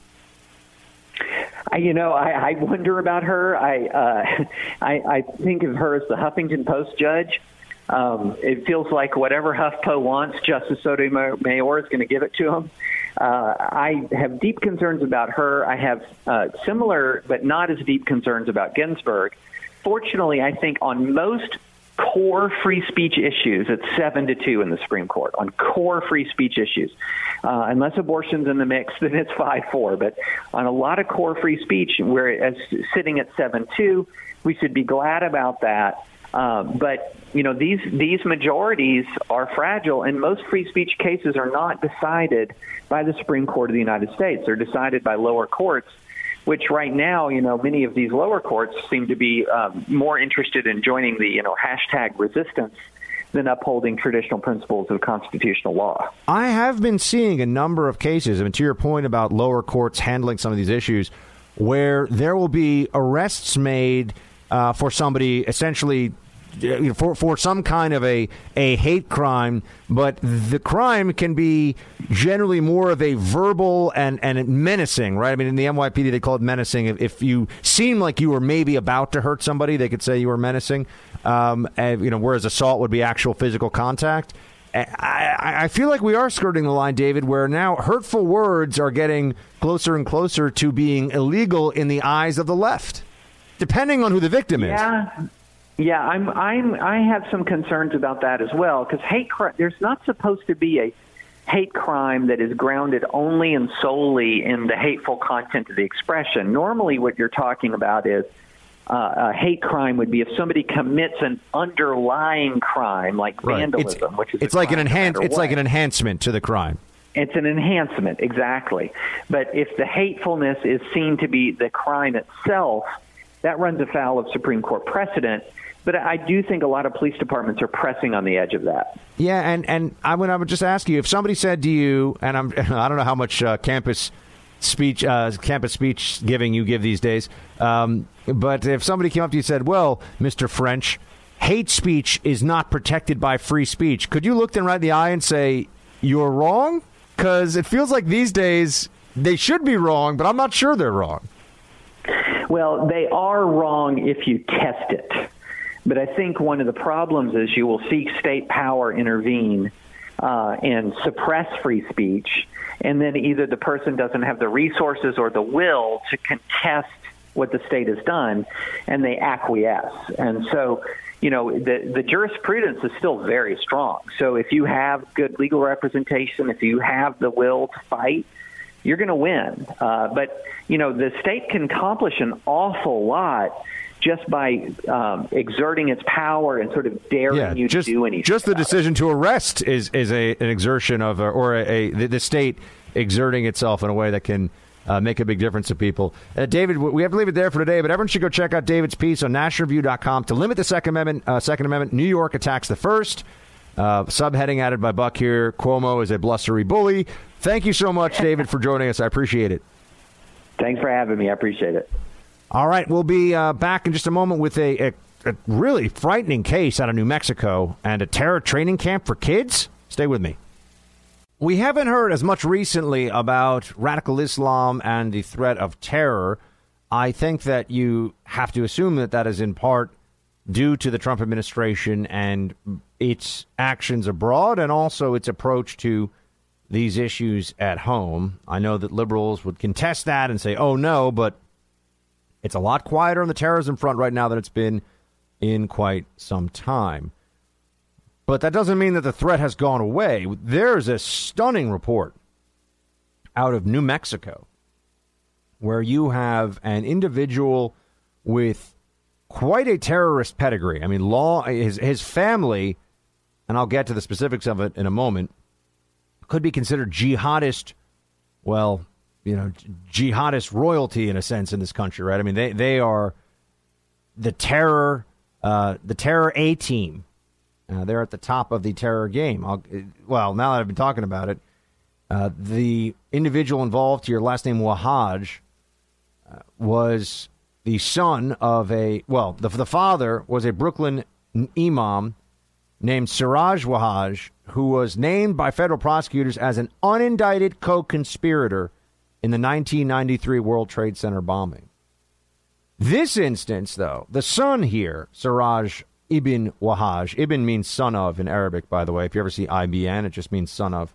I, you know, I, I wonder about her. I, uh, [laughs] I I think of her as the Huffington Post judge. Um, it feels like whatever HuffPo wants, Justice Sotomayor is going to give it to him. Uh, I have deep concerns about her. I have uh, similar but not as deep concerns about Ginsburg. Fortunately, I think on most core free speech issues, it's seven to two in the Supreme Court on core free speech issues. Uh, unless abortion's in the mix, [laughs] then it's five four. But on a lot of core free speech, where it's sitting at seven two, we should be glad about that. Um, but you know these these majorities are fragile, and most free speech cases are not decided by the Supreme Court of the United States. They're decided by lower courts which right now, you know, many of these lower courts seem to be um, more interested in joining the, you know, hashtag resistance than upholding traditional principles of constitutional law. I have been seeing a number of cases, I mean, to your point about lower courts handling some of these issues, where there will be arrests made uh, for somebody essentially for for some kind of a a hate crime, but the crime can be generally more of a verbal and and menacing, right? I mean, in the NYPD they call it menacing. If, if you seem like you were maybe about to hurt somebody, they could say you were menacing. Um, and, you know, whereas assault would be actual physical contact. I, I feel like we are skirting the line, David, where now hurtful words are getting closer and closer to being illegal in the eyes of the left, depending on who the victim is. Yeah, yeah, I'm I'm I have some concerns about that as well because hate crime. There's not supposed to be a hate crime that is grounded only and solely in the hateful content of the expression. Normally, what you're talking about is uh, a hate crime would be if somebody commits an underlying crime like Right. vandalism, It's, which is it's like an no enhance. matter It's like an enhancement to the crime. It's an enhancement, exactly. But if the hatefulness is seen to be the crime itself, that runs afoul of Supreme Court precedent. But I do think a lot of police departments are pressing on the edge of that. Yeah, and and I would I would just ask you if somebody said to you, and I'm [laughs] I don't know how much uh, campus speech uh, campus speech giving you give these days, um, but if somebody came up to you and said, "Well, Mister French, hate speech is not protected by free speech," could you look them right in the eye and say you're wrong? Because it feels like these days they should be wrong, but I'm not sure they're wrong. Well, they are wrong if you test it. But I think one of the problems is you will see state power intervene uh, and suppress free speech, and then either the person doesn't have the resources or the will to contest what the state has done, and they acquiesce. And so, you know, the the jurisprudence is still very strong. So if you have good legal representation, if you have the will to fight, you're going to win. Uh, but you know, the state can accomplish an awful lot just by um, exerting its power and sort of daring you just, to do anything. Just the decision to arrest is is a an exertion of or a, a the, the state exerting itself in a way that can uh, make a big difference to people. Uh, David, we have to leave it there for today, but everyone should go check out David's piece on nationalreview.com to limit the Second Amendment. Uh, Second Amendment. New York attacks the first. Uh, subheading added by Buck here: Cuomo is a blustery bully. Thank you so much, David, for joining us. I appreciate it. Thanks for having me. I appreciate it. All right, we'll be uh, back in just a moment with a, a, a really frightening case out of New Mexico and a terror training camp for kids. Stay with me. We haven't heard as much recently about radical Islam and the threat of terror. I think that you have to assume that that is in part due to the Trump administration and its actions abroad and also its approach to these issues at home. I know that liberals would contest that and say, oh no, but it's a lot quieter on the terrorism front right now than it's been in quite some time. But that doesn't mean that the threat has gone away. There's a stunning report out of New Mexico where you have an individual with quite a terrorist pedigree. I mean, law his his family, and I'll get to the specifics of it in a moment, could be considered jihadist. Well, you know, jihadist royalty in a sense in this country, right? I mean, they they are the terror, uh, the terror A team. Uh, they're at the top of the terror game. I'll, well, now that I've been talking about it, uh, the individual involved here, last name Wahaj, uh, was the son of a well, the the father was a Brooklyn imam named Siraj Wahaj, who was named by federal prosecutors as an unindicted co-conspirator in the 1993 World Trade Center bombing. This instance, though, the son here, Siraj Ibn Wahaj, Ibn means son of in Arabic, by the way. If you ever see IBN, it just means son of,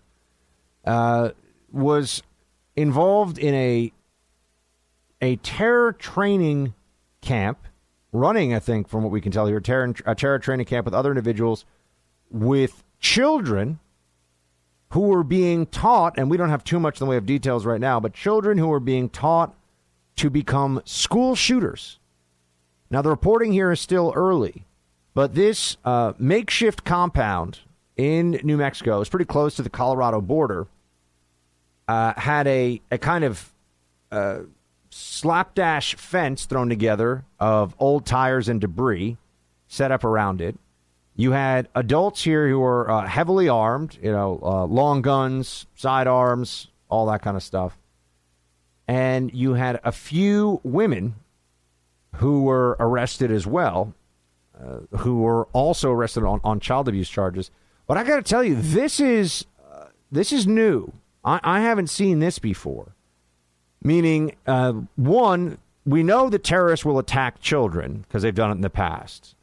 uh, was involved in a a terror training camp running, I think, from what we can tell here, a terror, a terror training camp with other individuals with children who were being taught, and we don't have too much in the way of details right now, but children who were being taught to become school shooters. Now, the reporting here is still early, but this uh, makeshift compound in New Mexico is pretty close to the Colorado border. Uh, had a, a kind of uh, slapdash fence thrown together of old tires and debris set up around it. You had adults here who were uh, heavily armed, you know, uh, long guns, sidearms, all that kind of stuff. And you had a few women who were arrested as well, uh, who were also arrested on, on child abuse charges. But I got to tell you, this is uh, this is new. I, I, haven't seen this before. Meaning, uh, one, we know that terrorists will attack children because they've done it in the past.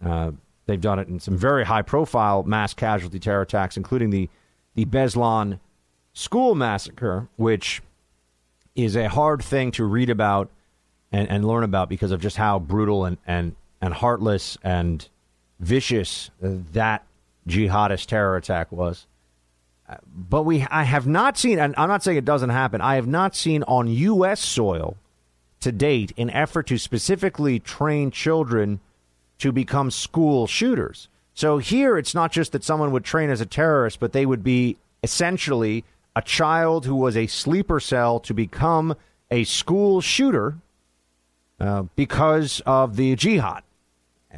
Uh, they've done it in some very high-profile mass casualty terror attacks, including the the Beslan school massacre, which is a hard thing to read about and, and learn about because of just how brutal and, and, and heartless and vicious that jihadist terror attack was. But we, I have not seen, and I'm not saying it doesn't happen. I have not seen on U.S. soil to date an effort to specifically train children to become school shooters. So here, it's not just that someone would train as a terrorist, but they would be essentially a child who was a sleeper cell to become a school shooter uh, because of the jihad.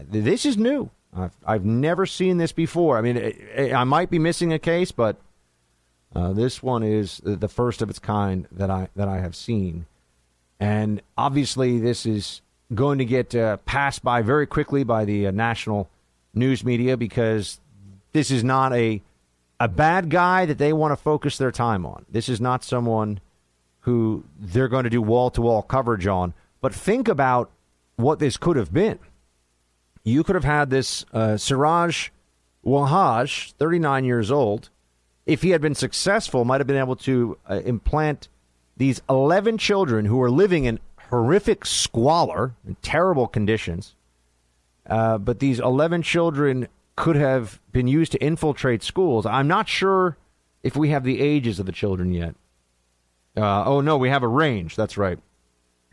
This is new. I've, I've never seen this before. I mean, it, it, I might be missing a case, but uh, this one is the first of its kind that I that I have seen, and obviously this is going to get uh, passed by very quickly by the uh, national news media because this is not a a bad guy that they want to focus their time on. This is not someone who they're going to do wall to wall coverage on. But think about what this could have been. You could have had this uh, Siraj Wahaj, 39 years old, if he had been successful, might have been able to uh, implant these 11 children who are living in horrific squalor and terrible conditions. Uh, but these 11 children could have been used to infiltrate schools. I'm not sure if we have the ages of the children yet. Uh, oh, no, we have a range. That's right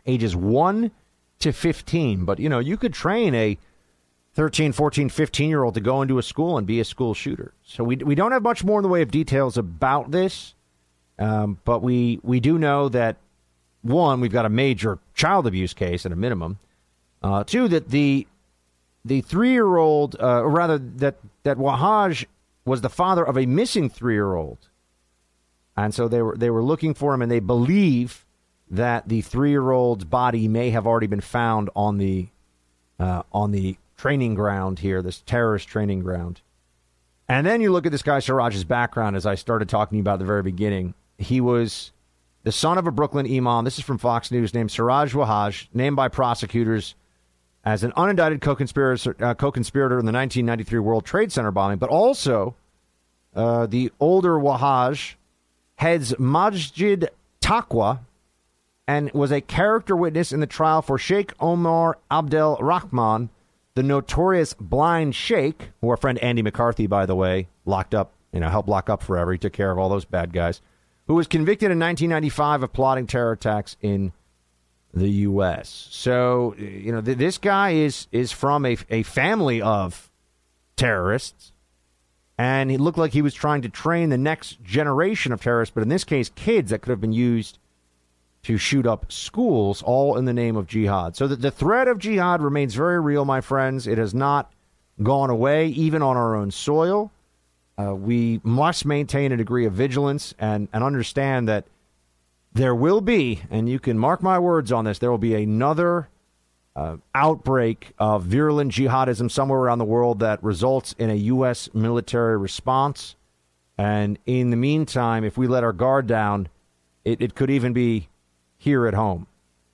ages 1 to 15. But, you know, you could train a 13, 14, 15 year old to go into a school and be a school shooter. So we, we don't have much more in the way of details about this. Um, but we, we do know that, one, we've got a major child abuse case at a minimum. Uh, two, that the the three year old, uh, or rather, that, that Wahaj was the father of a missing three year old. And so they were, they were looking for him, and they believe that the three-year-old's body may have already been found on the uh, on the training ground here, this terrorist training ground. And then you look at this guy Siraj's background, as I started talking about at the very beginning. He was the son of a Brooklyn imam. This is from Fox News, named Siraj Wahaj, named by prosecutors as an unindicted co-conspirator, uh, co-conspirator in the 1993 World Trade Center bombing, but also uh, the older Wahaj heads Masjid Taqwa, and was a character witness in the trial for Sheikh Omar Abdel Rahman, the notorious blind sheikh, who our friend Andy McCarthy, by the way, locked up, you know, helped lock up forever. He took care of all those bad guys, who was convicted in 1995 of plotting terror attacks in the U.S. So, you know, th- this guy is is from a, a family of terrorists, and he looked like he was trying to train the next generation of terrorists, but in this case, kids that could have been used to shoot up schools, all in the name of jihad. So the, the threat of jihad remains very real, my friends. It has not gone away, even on our own soil. Uh, we must maintain a degree of vigilance and, and understand that there will be, and you can mark my words on this, there will be another uh, outbreak of virulent jihadism somewhere around the world that results in a U.S. military response. And in the meantime, if we let our guard down, it, it could even be here at home.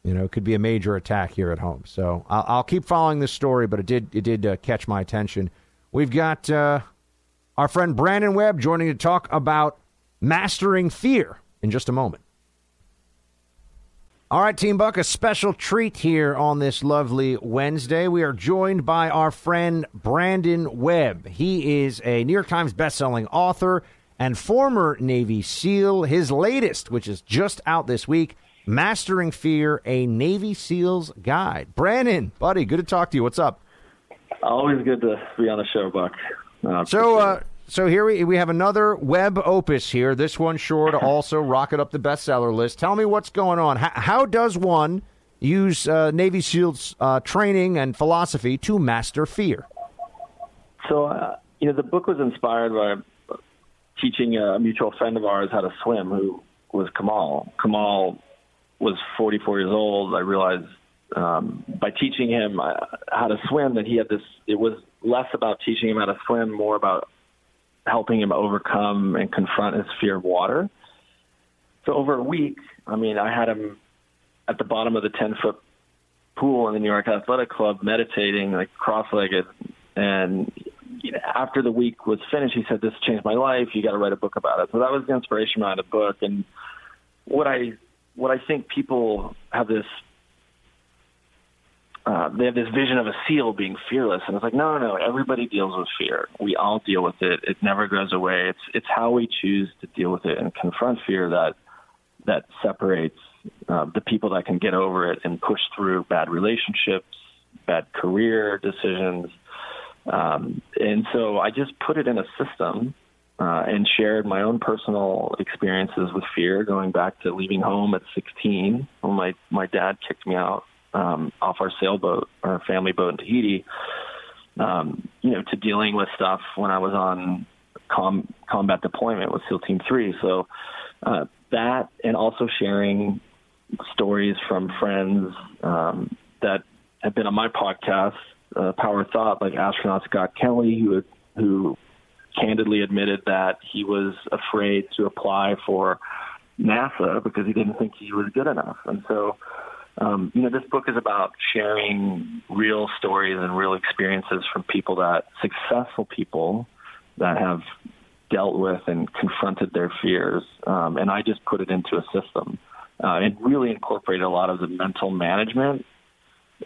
You know, it could be a major attack here at home. So I'll, I'll keep following this story, but it did it did uh, catch my attention. We've got uh, our friend Brandon Webb joining to talk about mastering fear in just a moment. All right, Team Buck, a special treat here on this lovely Wednesday. We are joined by our friend Brandon Webb. He is a New York Times bestselling author and former Navy SEAL. His latest, which is just out this week, Mastering Fear, a Navy SEAL's Guide. Brandon, buddy, good to talk to you. What's up? Always good to be on the show, Buck. Uh, So, uh, so here we we have another Webb opus here. This one sure to [laughs] also rocket up the bestseller list. Tell me what's going on. How, how does one use uh, Navy SEALs uh, training and philosophy to master fear? So, uh, you know, the book was inspired by teaching a mutual friend of ours how to swim, who was Kamal. Kamal was 44 years old. I realized um, by teaching him uh, how to swim that he had this. It was less about teaching him how to swim, more about helping him overcome and confront his fear of water. So over a week, I mean, I had him at the bottom of the 10 foot pool in the New York Athletic Club meditating, like cross legged. And you know, after the week was finished, he said, This changed my life. You got to write a book about it. So that was the inspiration behind the book. And what I, what I think people have this uh, they have this vision of a seal being fearless, and it's like, no, no, no. Everybody deals with fear. We all deal with it. It never goes away. It's it's how we choose to deal with it and confront fear that that separates uh, the people that can get over it and push through bad relationships, bad career decisions. Um, and so I just put it in a system uh, and shared my own personal experiences with fear, going back to leaving home at 16 when my my dad kicked me out um, off our sailboat, our family boat in Tahiti. Um, you know, to dealing with stuff when I was on com- combat deployment with SEAL Team Three. So uh, that, and also sharing stories from friends um, that have been on my podcast, uh, Power Thought, like astronaut Scott Kelly, who who candidly admitted that he was afraid to apply for NASA because he didn't think he was good enough, and so um, you know, this book is about sharing real stories and real experiences from people that successful people that have dealt with and confronted their fears. Um, and I just put it into a system uh, and really incorporated a lot of the mental management,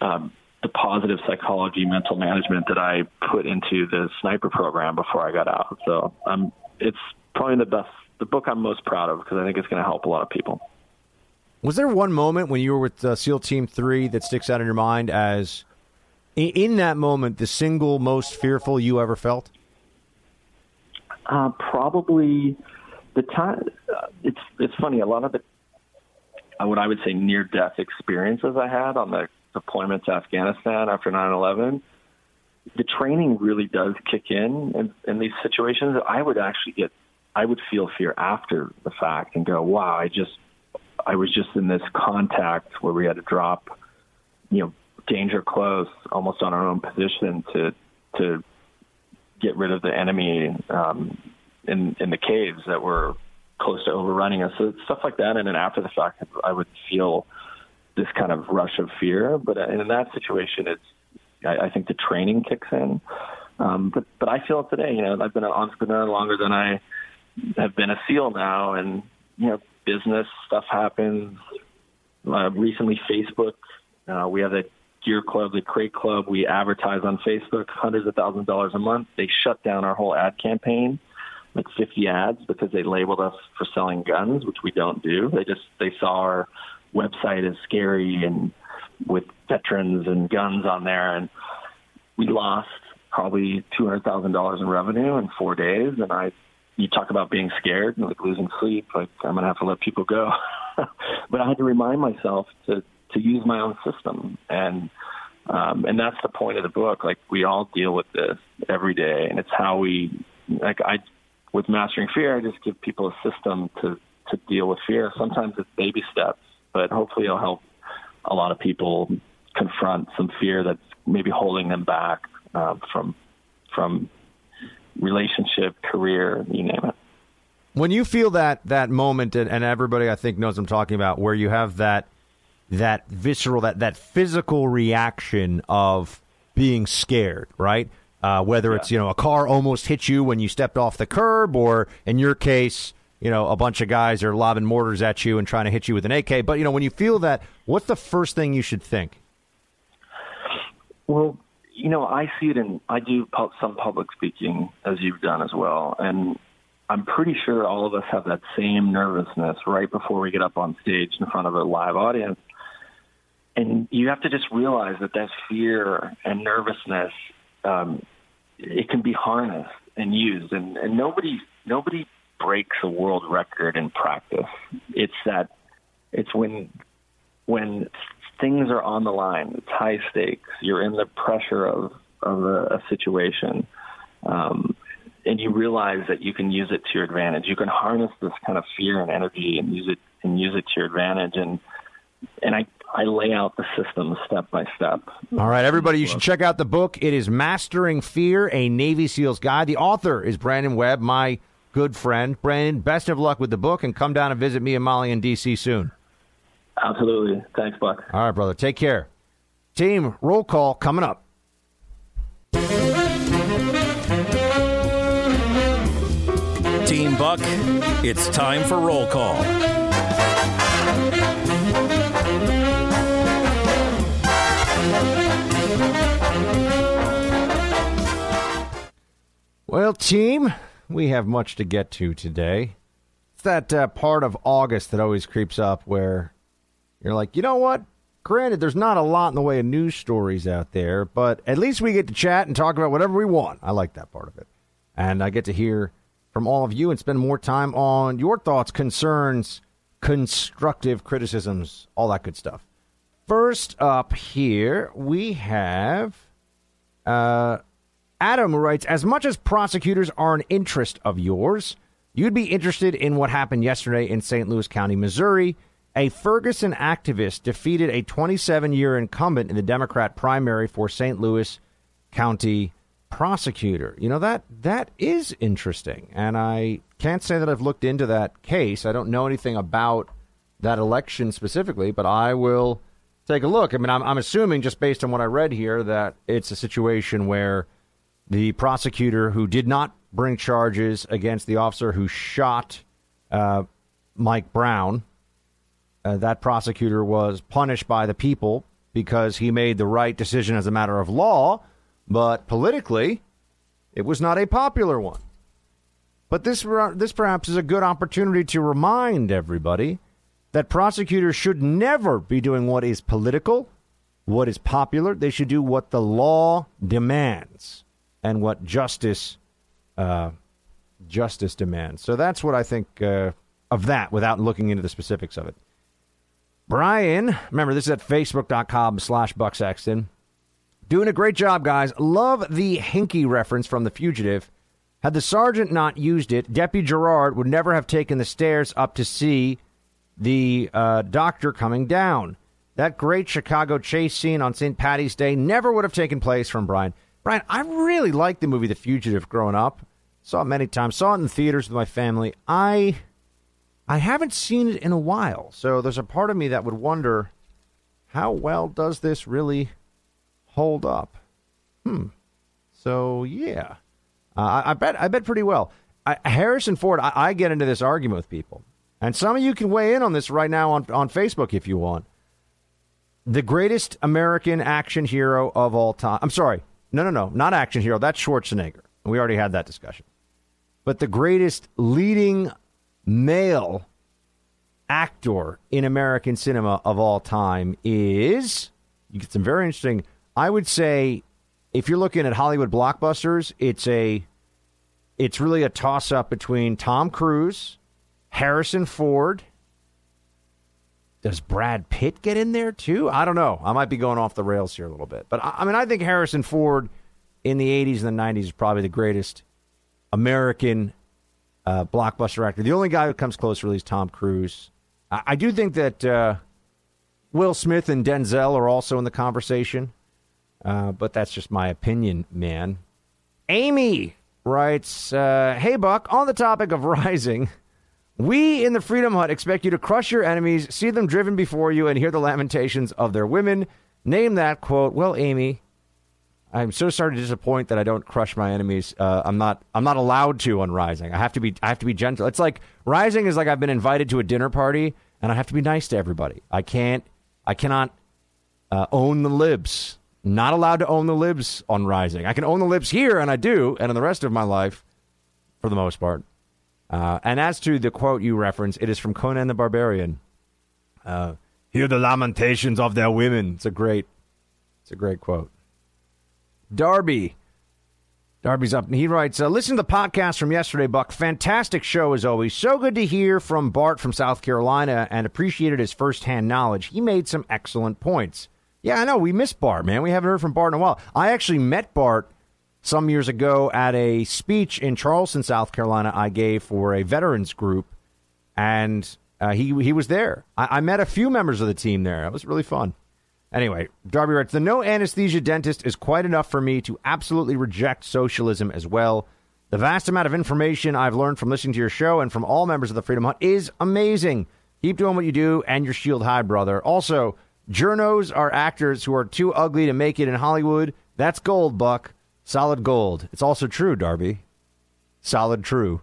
um, the positive psychology, mental management that I put into the sniper program before I got out. So um, it's probably the best, the book I'm most proud of because I think it's going to help a lot of people. Was there one moment when you were with uh, SEAL Team Three that sticks out in your mind as, in, that moment, the single most fearful you ever felt? Uh, probably the time. Uh, it's it's funny. A lot of the uh, what I would say near death experiences I had on the deployment to Afghanistan after 9/11. The training really does kick in, in in these situations. I would actually get, I would feel fear after the fact and go, "Wow, I just I was just in this contact where we had to drop, you know, danger close, almost on our own position to to get rid of the enemy um, in in the caves that were close to overrunning us. So stuff like that, and then after the fact, I would feel this kind of rush of fear. But in that situation, it's I, I think the training kicks in. Um, but but I feel it today. You know, I've been an entrepreneur longer than I have been a SEAL now, and you know, business stuff happens. Uh, recently, Facebook. Uh, we have the Gear Club, the Crate Club. We advertise on Facebook, hundreds of thousands of dollars a month. They shut down our whole ad campaign, like 50 ads, because they labeled us for selling guns, which we don't do. They just they saw our website as scary and with veterans and guns on there, and we lost probably two hundred thousand dollars in revenue in four days. And I you talk about being scared and like losing sleep, like I'm gonna have to let people go. [laughs] but I had to remind myself to to use my own system, and um, and that's the point of the book. Like we all deal with this every day, and it's how we like I with mastering fear. I just give people a system to to deal with fear. Sometimes it's baby steps, but hopefully it'll help a lot of people confront some fear that's maybe holding them back uh, from from relationship, career, you name it. When you feel that that moment, and, and everybody I think knows I'm talking about, where you have that that visceral, that that physical reaction of being scared, right? Uh, whether yeah. it's you know a car almost hit you when you stepped off the curb, or in your case, you know, a bunch of guys are lobbing mortars at you and trying to hit you with an AK. But, you know, when you feel that, what's the first thing you should think? Well, you know, I see it in, I do some public speaking as you've done as well. And I'm pretty sure all of us have that same nervousness right before we get up on stage in front of a live audience. And you have to just realize that that fear and nervousness, um, it can be harnessed and used. And, and nobody, nobody breaks a world record in practice. It's that, it's when, when things are on the line. It's high stakes. You're in the pressure of of a, a situation, um, and you realize that you can use it to your advantage. You can harness this kind of fear and energy and use it and use it to your advantage. And and I I lay out the system step by step. All right, everybody, you should check out the book. It is Mastering Fear, a Navy SEAL's Guide. The author is Brandon Webb, my good friend. Brandon, best of luck with the book, and come down and visit me and Molly in D.C. soon. Absolutely. Thanks, Buck. All right, brother. Take care. Team, roll call coming up. Team Buck, it's time for roll call. Well, team, we have much to get to today. It's that uh, part of August that always creeps up where you're like, you know what? Granted, there's not a lot in the way of news stories out there, but at least we get to chat and talk about whatever we want. I like that part of it. And I get to hear from all of you and spend more time on your thoughts, concerns, constructive criticisms, all that good stuff. First up here, we have uh, Adam writes As much as prosecutors are an interest of yours, you'd be interested in what happened yesterday in St. Louis County, Missouri. A Ferguson activist defeated a 27 year incumbent in the Democrat primary for St. Louis County prosecutor. You know that that is interesting, and I can't say that I've looked into that case. I don't know anything about that election specifically, but I will take a look. I mean, I'm, I'm assuming just based on what I read here that it's a situation where the prosecutor who did not bring charges against the officer who shot uh, Mike Brown, uh, that prosecutor was punished by the people because he made the right decision as a matter of law, but politically, it was not a popular one. But this, this perhaps is a good opportunity to remind everybody that prosecutors should never be doing what is political, what is popular. They should do what the law demands and what justice uh, justice demands. So that's what I think uh, of that without looking into the specifics of it. Brian, remember this is at facebook.com slash Buck Sexton. Doing a great job, guys. Love the hinky reference from The Fugitive. Had the sergeant not used it, Deputy Gerard would never have taken the stairs up to see the uh, doctor coming down. That great Chicago chase scene on St. Patty's Day never would have taken place from Brian. Brian, I really liked the movie The Fugitive growing up. Saw it many times. Saw it in the theaters with my family. I I haven't seen it in a while, so there's a part of me that would wonder how well does this really hold up? Hmm. So yeah, uh, I, I, bet I bet pretty well. I, Harrison Ford. I, I get into this argument with people, and some of you can weigh in on this right now on on Facebook if you want. The greatest American action hero of all time. I'm sorry, no, no, no, not action hero. That's Schwarzenegger. We already had that discussion. But the greatest leading male actor in American cinema of all time is you get some very interesting. I would say if you're looking at Hollywood blockbusters, it's a it's really a toss up between Tom Cruise, Harrison Ford. Does Brad Pitt get in there too? I don't know. I might be going off the rails here a little bit. But I, I mean, I think Harrison Ford in the 80s and the 90s is probably the greatest American uh, blockbuster actor. The only guy who comes close really is Tom Cruise. I, I do think that uh, Will Smith and Denzel are also in the conversation, uh, but that's just my opinion, man. Amy writes, uh, "Hey Buck, on the topic of [laughs] rising." We in the Freedom Hut expect you to crush your enemies, see them driven before you, and hear the lamentations of their women. Name that quote. Well, Amy, I'm so sorry to disappoint that I don't crush my enemies. Uh, I'm not. I'm not allowed to on Rising. I have to be. I have to be gentle. It's like Rising is like I've been invited to a dinner party and I have to be nice to everybody. I can't. I cannot uh, own the libs. Not allowed to own the libs on Rising. I can own the libs here, and I do, and in the rest of my life, for the most part. Uh, and as to the quote you reference, it is from Conan the Barbarian. Uh, Hear the lamentations of their women. It's a great, it's a great quote. Darby. Darby's up he writes, uh, listen to the podcast from yesterday, Buck. Fantastic show as always. So good to hear from Bart from South Carolina and appreciated his firsthand knowledge. He made some excellent points. Yeah, I know. We miss Bart, man. We haven't heard from Bart in a while. I actually met Bart some years ago at a speech in Charleston, South Carolina, I gave for a veterans group, and uh, he he was there. I, I met a few members of the team there. It was really fun. Anyway, Darby writes, the no anesthesia dentist is quite enough for me to absolutely reject socialism as well. The vast amount of information I've learned from listening to your show and from all members of the Freedom Hut is amazing. Keep doing what you do and your shield high, brother. Also, journos are actors who are too ugly to make it in Hollywood. That's gold, Buck. Solid gold. It's also true, Darby. Solid true.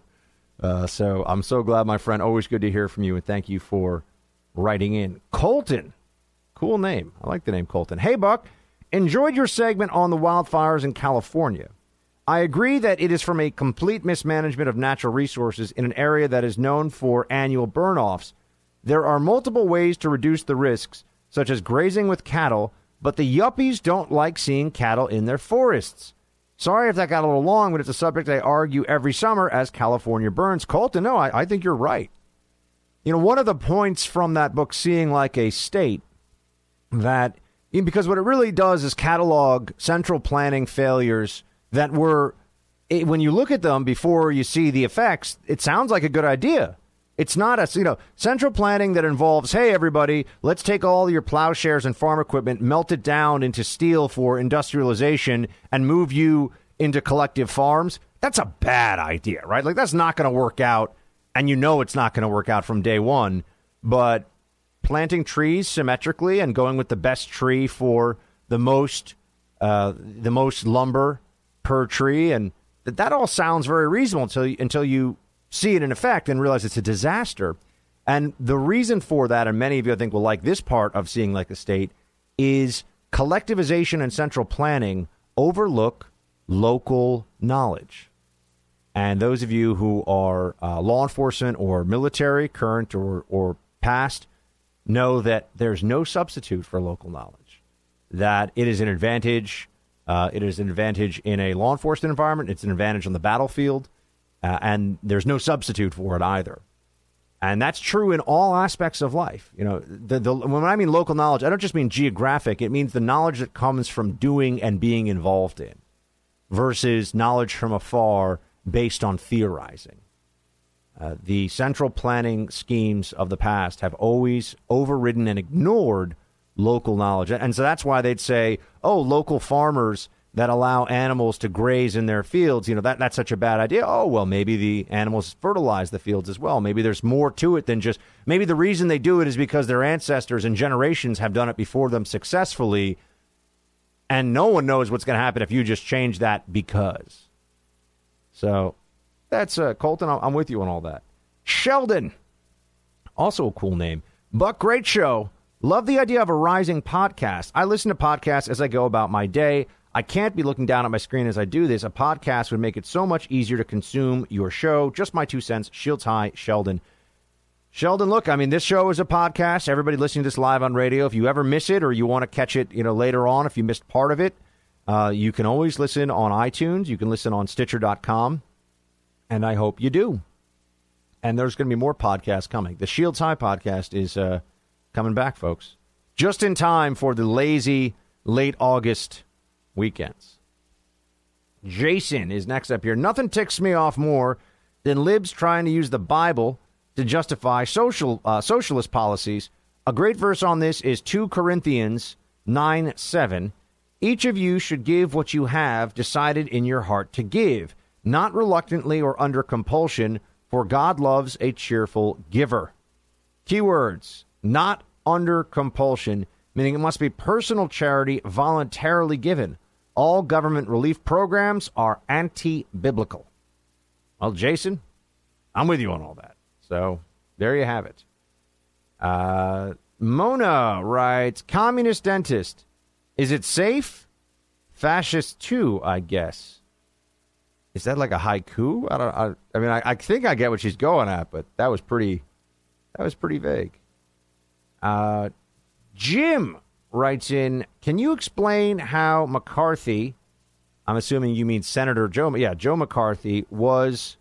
Uh, so I'm so glad, my friend. Always good to hear from you, and thank you for writing in. Colton Cool name. I like the name Colton. Hey, Buck. Enjoyed your segment on the wildfires in California. I agree that it is from a complete mismanagement of natural resources in an area that is known for annual burn offs. There are multiple ways to reduce the risks, such as grazing with cattle, but the yuppies don't like seeing cattle in their forests. Sorry if that got a little long, but it's a subject I argue every summer as California burns. Colton, no, I, I think you're right. You know, one of the points from that book, Seeing Like a State, that because what it really does is catalog central planning failures that were it, when you look at them before you see the effects it sounds like a good idea. It's not a you know central planning that involves hey everybody let's take all your plowshares and farm equipment melt it down into steel for industrialization and move you into collective farms. That's a bad idea right? Like that's not going to work out and you know it's not going to work out from day one but planting trees symmetrically and going with the best tree for the most uh, the most lumber per tree, and that, that all sounds very reasonable until you, until you see it in effect and realize it's a disaster. And the reason for that, and many of you I think will like this part of seeing like a state, is collectivization and central planning overlook local knowledge. And those of you who are uh, law enforcement or military, current or, or past, know that there's no substitute for local knowledge, that it is an advantage. Uh, it is an advantage in a law enforcement environment. It's an advantage on the battlefield, uh, and there's no substitute for it either. And that's true in all aspects of life. You know, the, the, when I mean local knowledge, I don't just mean geographic. It means the knowledge that comes from doing and being involved in, versus knowledge from afar based on theorizing. Uh, the central planning schemes of the past have always overridden and ignored local knowledge. And so that's why they'd say, oh, local farmers that allow animals to graze in their fields, you know, that, that's such a bad idea. Oh, well, maybe the animals fertilize the fields as well. Maybe there's more to it than just, maybe the reason they do it is because their ancestors and generations have done it before them successfully. And no one knows what's going to happen if you just change that because. So that's uh, Colton. I'm with you on all that. Sheldon, also a cool name. Buck, great show. Love the idea of a rising podcast. I listen to podcasts as I go about my day. I can't be looking down at my screen as I do this. A podcast would make it so much easier to consume your show. Just my two cents. Shields High, Sheldon. Sheldon, look, I mean, this show is a podcast. Everybody listening to this live on radio, if you ever miss it or you want to catch it, you know, later on, if you missed part of it, uh, you can always listen on iTunes. You can listen on Stitcher.com and I hope you do. And there's going to be more podcasts coming. The Shields High podcast is uh, coming back, folks, just in time for the lazy late August weekends. Jason is next up here. Nothing ticks me off more than libs trying to use the Bible to justify social uh, socialist policies. A great verse on this is 2 Corinthians 9 7. Each of you should give what you have decided in your heart to give not reluctantly or under compulsion, for God loves a cheerful giver. Keywords not under compulsion, meaning it must be personal charity voluntarily given. all government relief programs are anti biblical. Well, Jason, I'm with you on all that. So there you have it. Uh, Mona writes Communist dentist. Is it safe? Fascist too, I guess. Is that like a haiku? I don't. I, I mean, I, I think I get what she's going at, but that was pretty. That was pretty vague. Uh, Jim writes in Can you explain how McCarthy, I'm assuming you mean Senator Joe, yeah, Joe McCarthy, was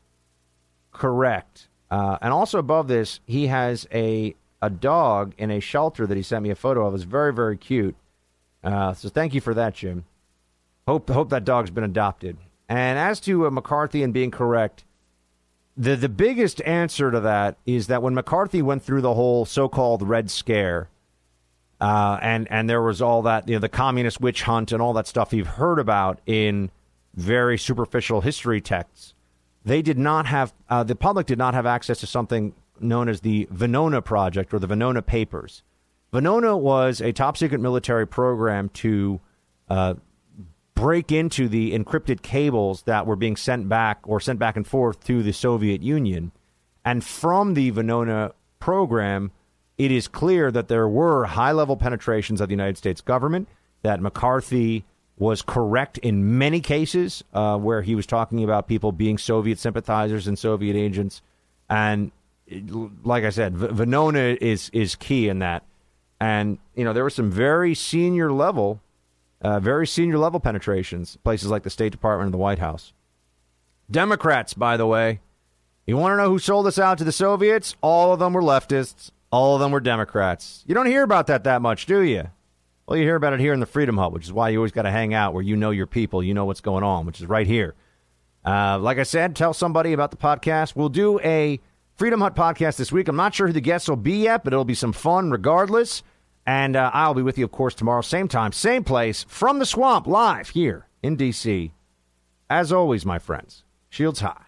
correct? Uh, and also above this, he has a, a dog in a shelter that he sent me a photo of. It's very, very cute. Uh, so thank you for that, Jim. Hope, hope that dog's been adopted. And as to uh, McCarthy and being correct, the the biggest answer to that is that when McCarthy went through the whole so-called Red Scare, uh, and and there was all that you know the communist witch hunt and all that stuff you've heard about in very superficial history texts. They did not have uh, the public did not have access to something known as the Venona Project or the Venona Papers. Venona was a top secret military program to uh, break into the encrypted cables that were being sent back or sent back and forth to the Soviet Union. And from the Venona program, it is clear that there were high level penetrations of the United States government, that McCarthy was correct in many cases uh, where he was talking about people being Soviet sympathizers and Soviet agents. And like I said, Venona is, is key in that. And, you know, there were some very senior level, uh, very senior level penetrations, places like the State Department and the White House. Democrats, by the way, you want to know who sold us out to the Soviets? All of them were leftists. All of them were Democrats. You don't hear about that that much, do you? Well, you hear about it here in the Freedom Hut, which is why you always got to hang out where you know your people, you know what's going on, which is right here. Uh, like I said, tell somebody about the podcast. We'll do a Freedom Hut podcast this week. I'm not sure who the guests will be yet, but it'll be some fun regardless. And uh, I'll be with you, of course, tomorrow, same time, same place, from the swamp, live here in D.C. As always, my friends, shields high.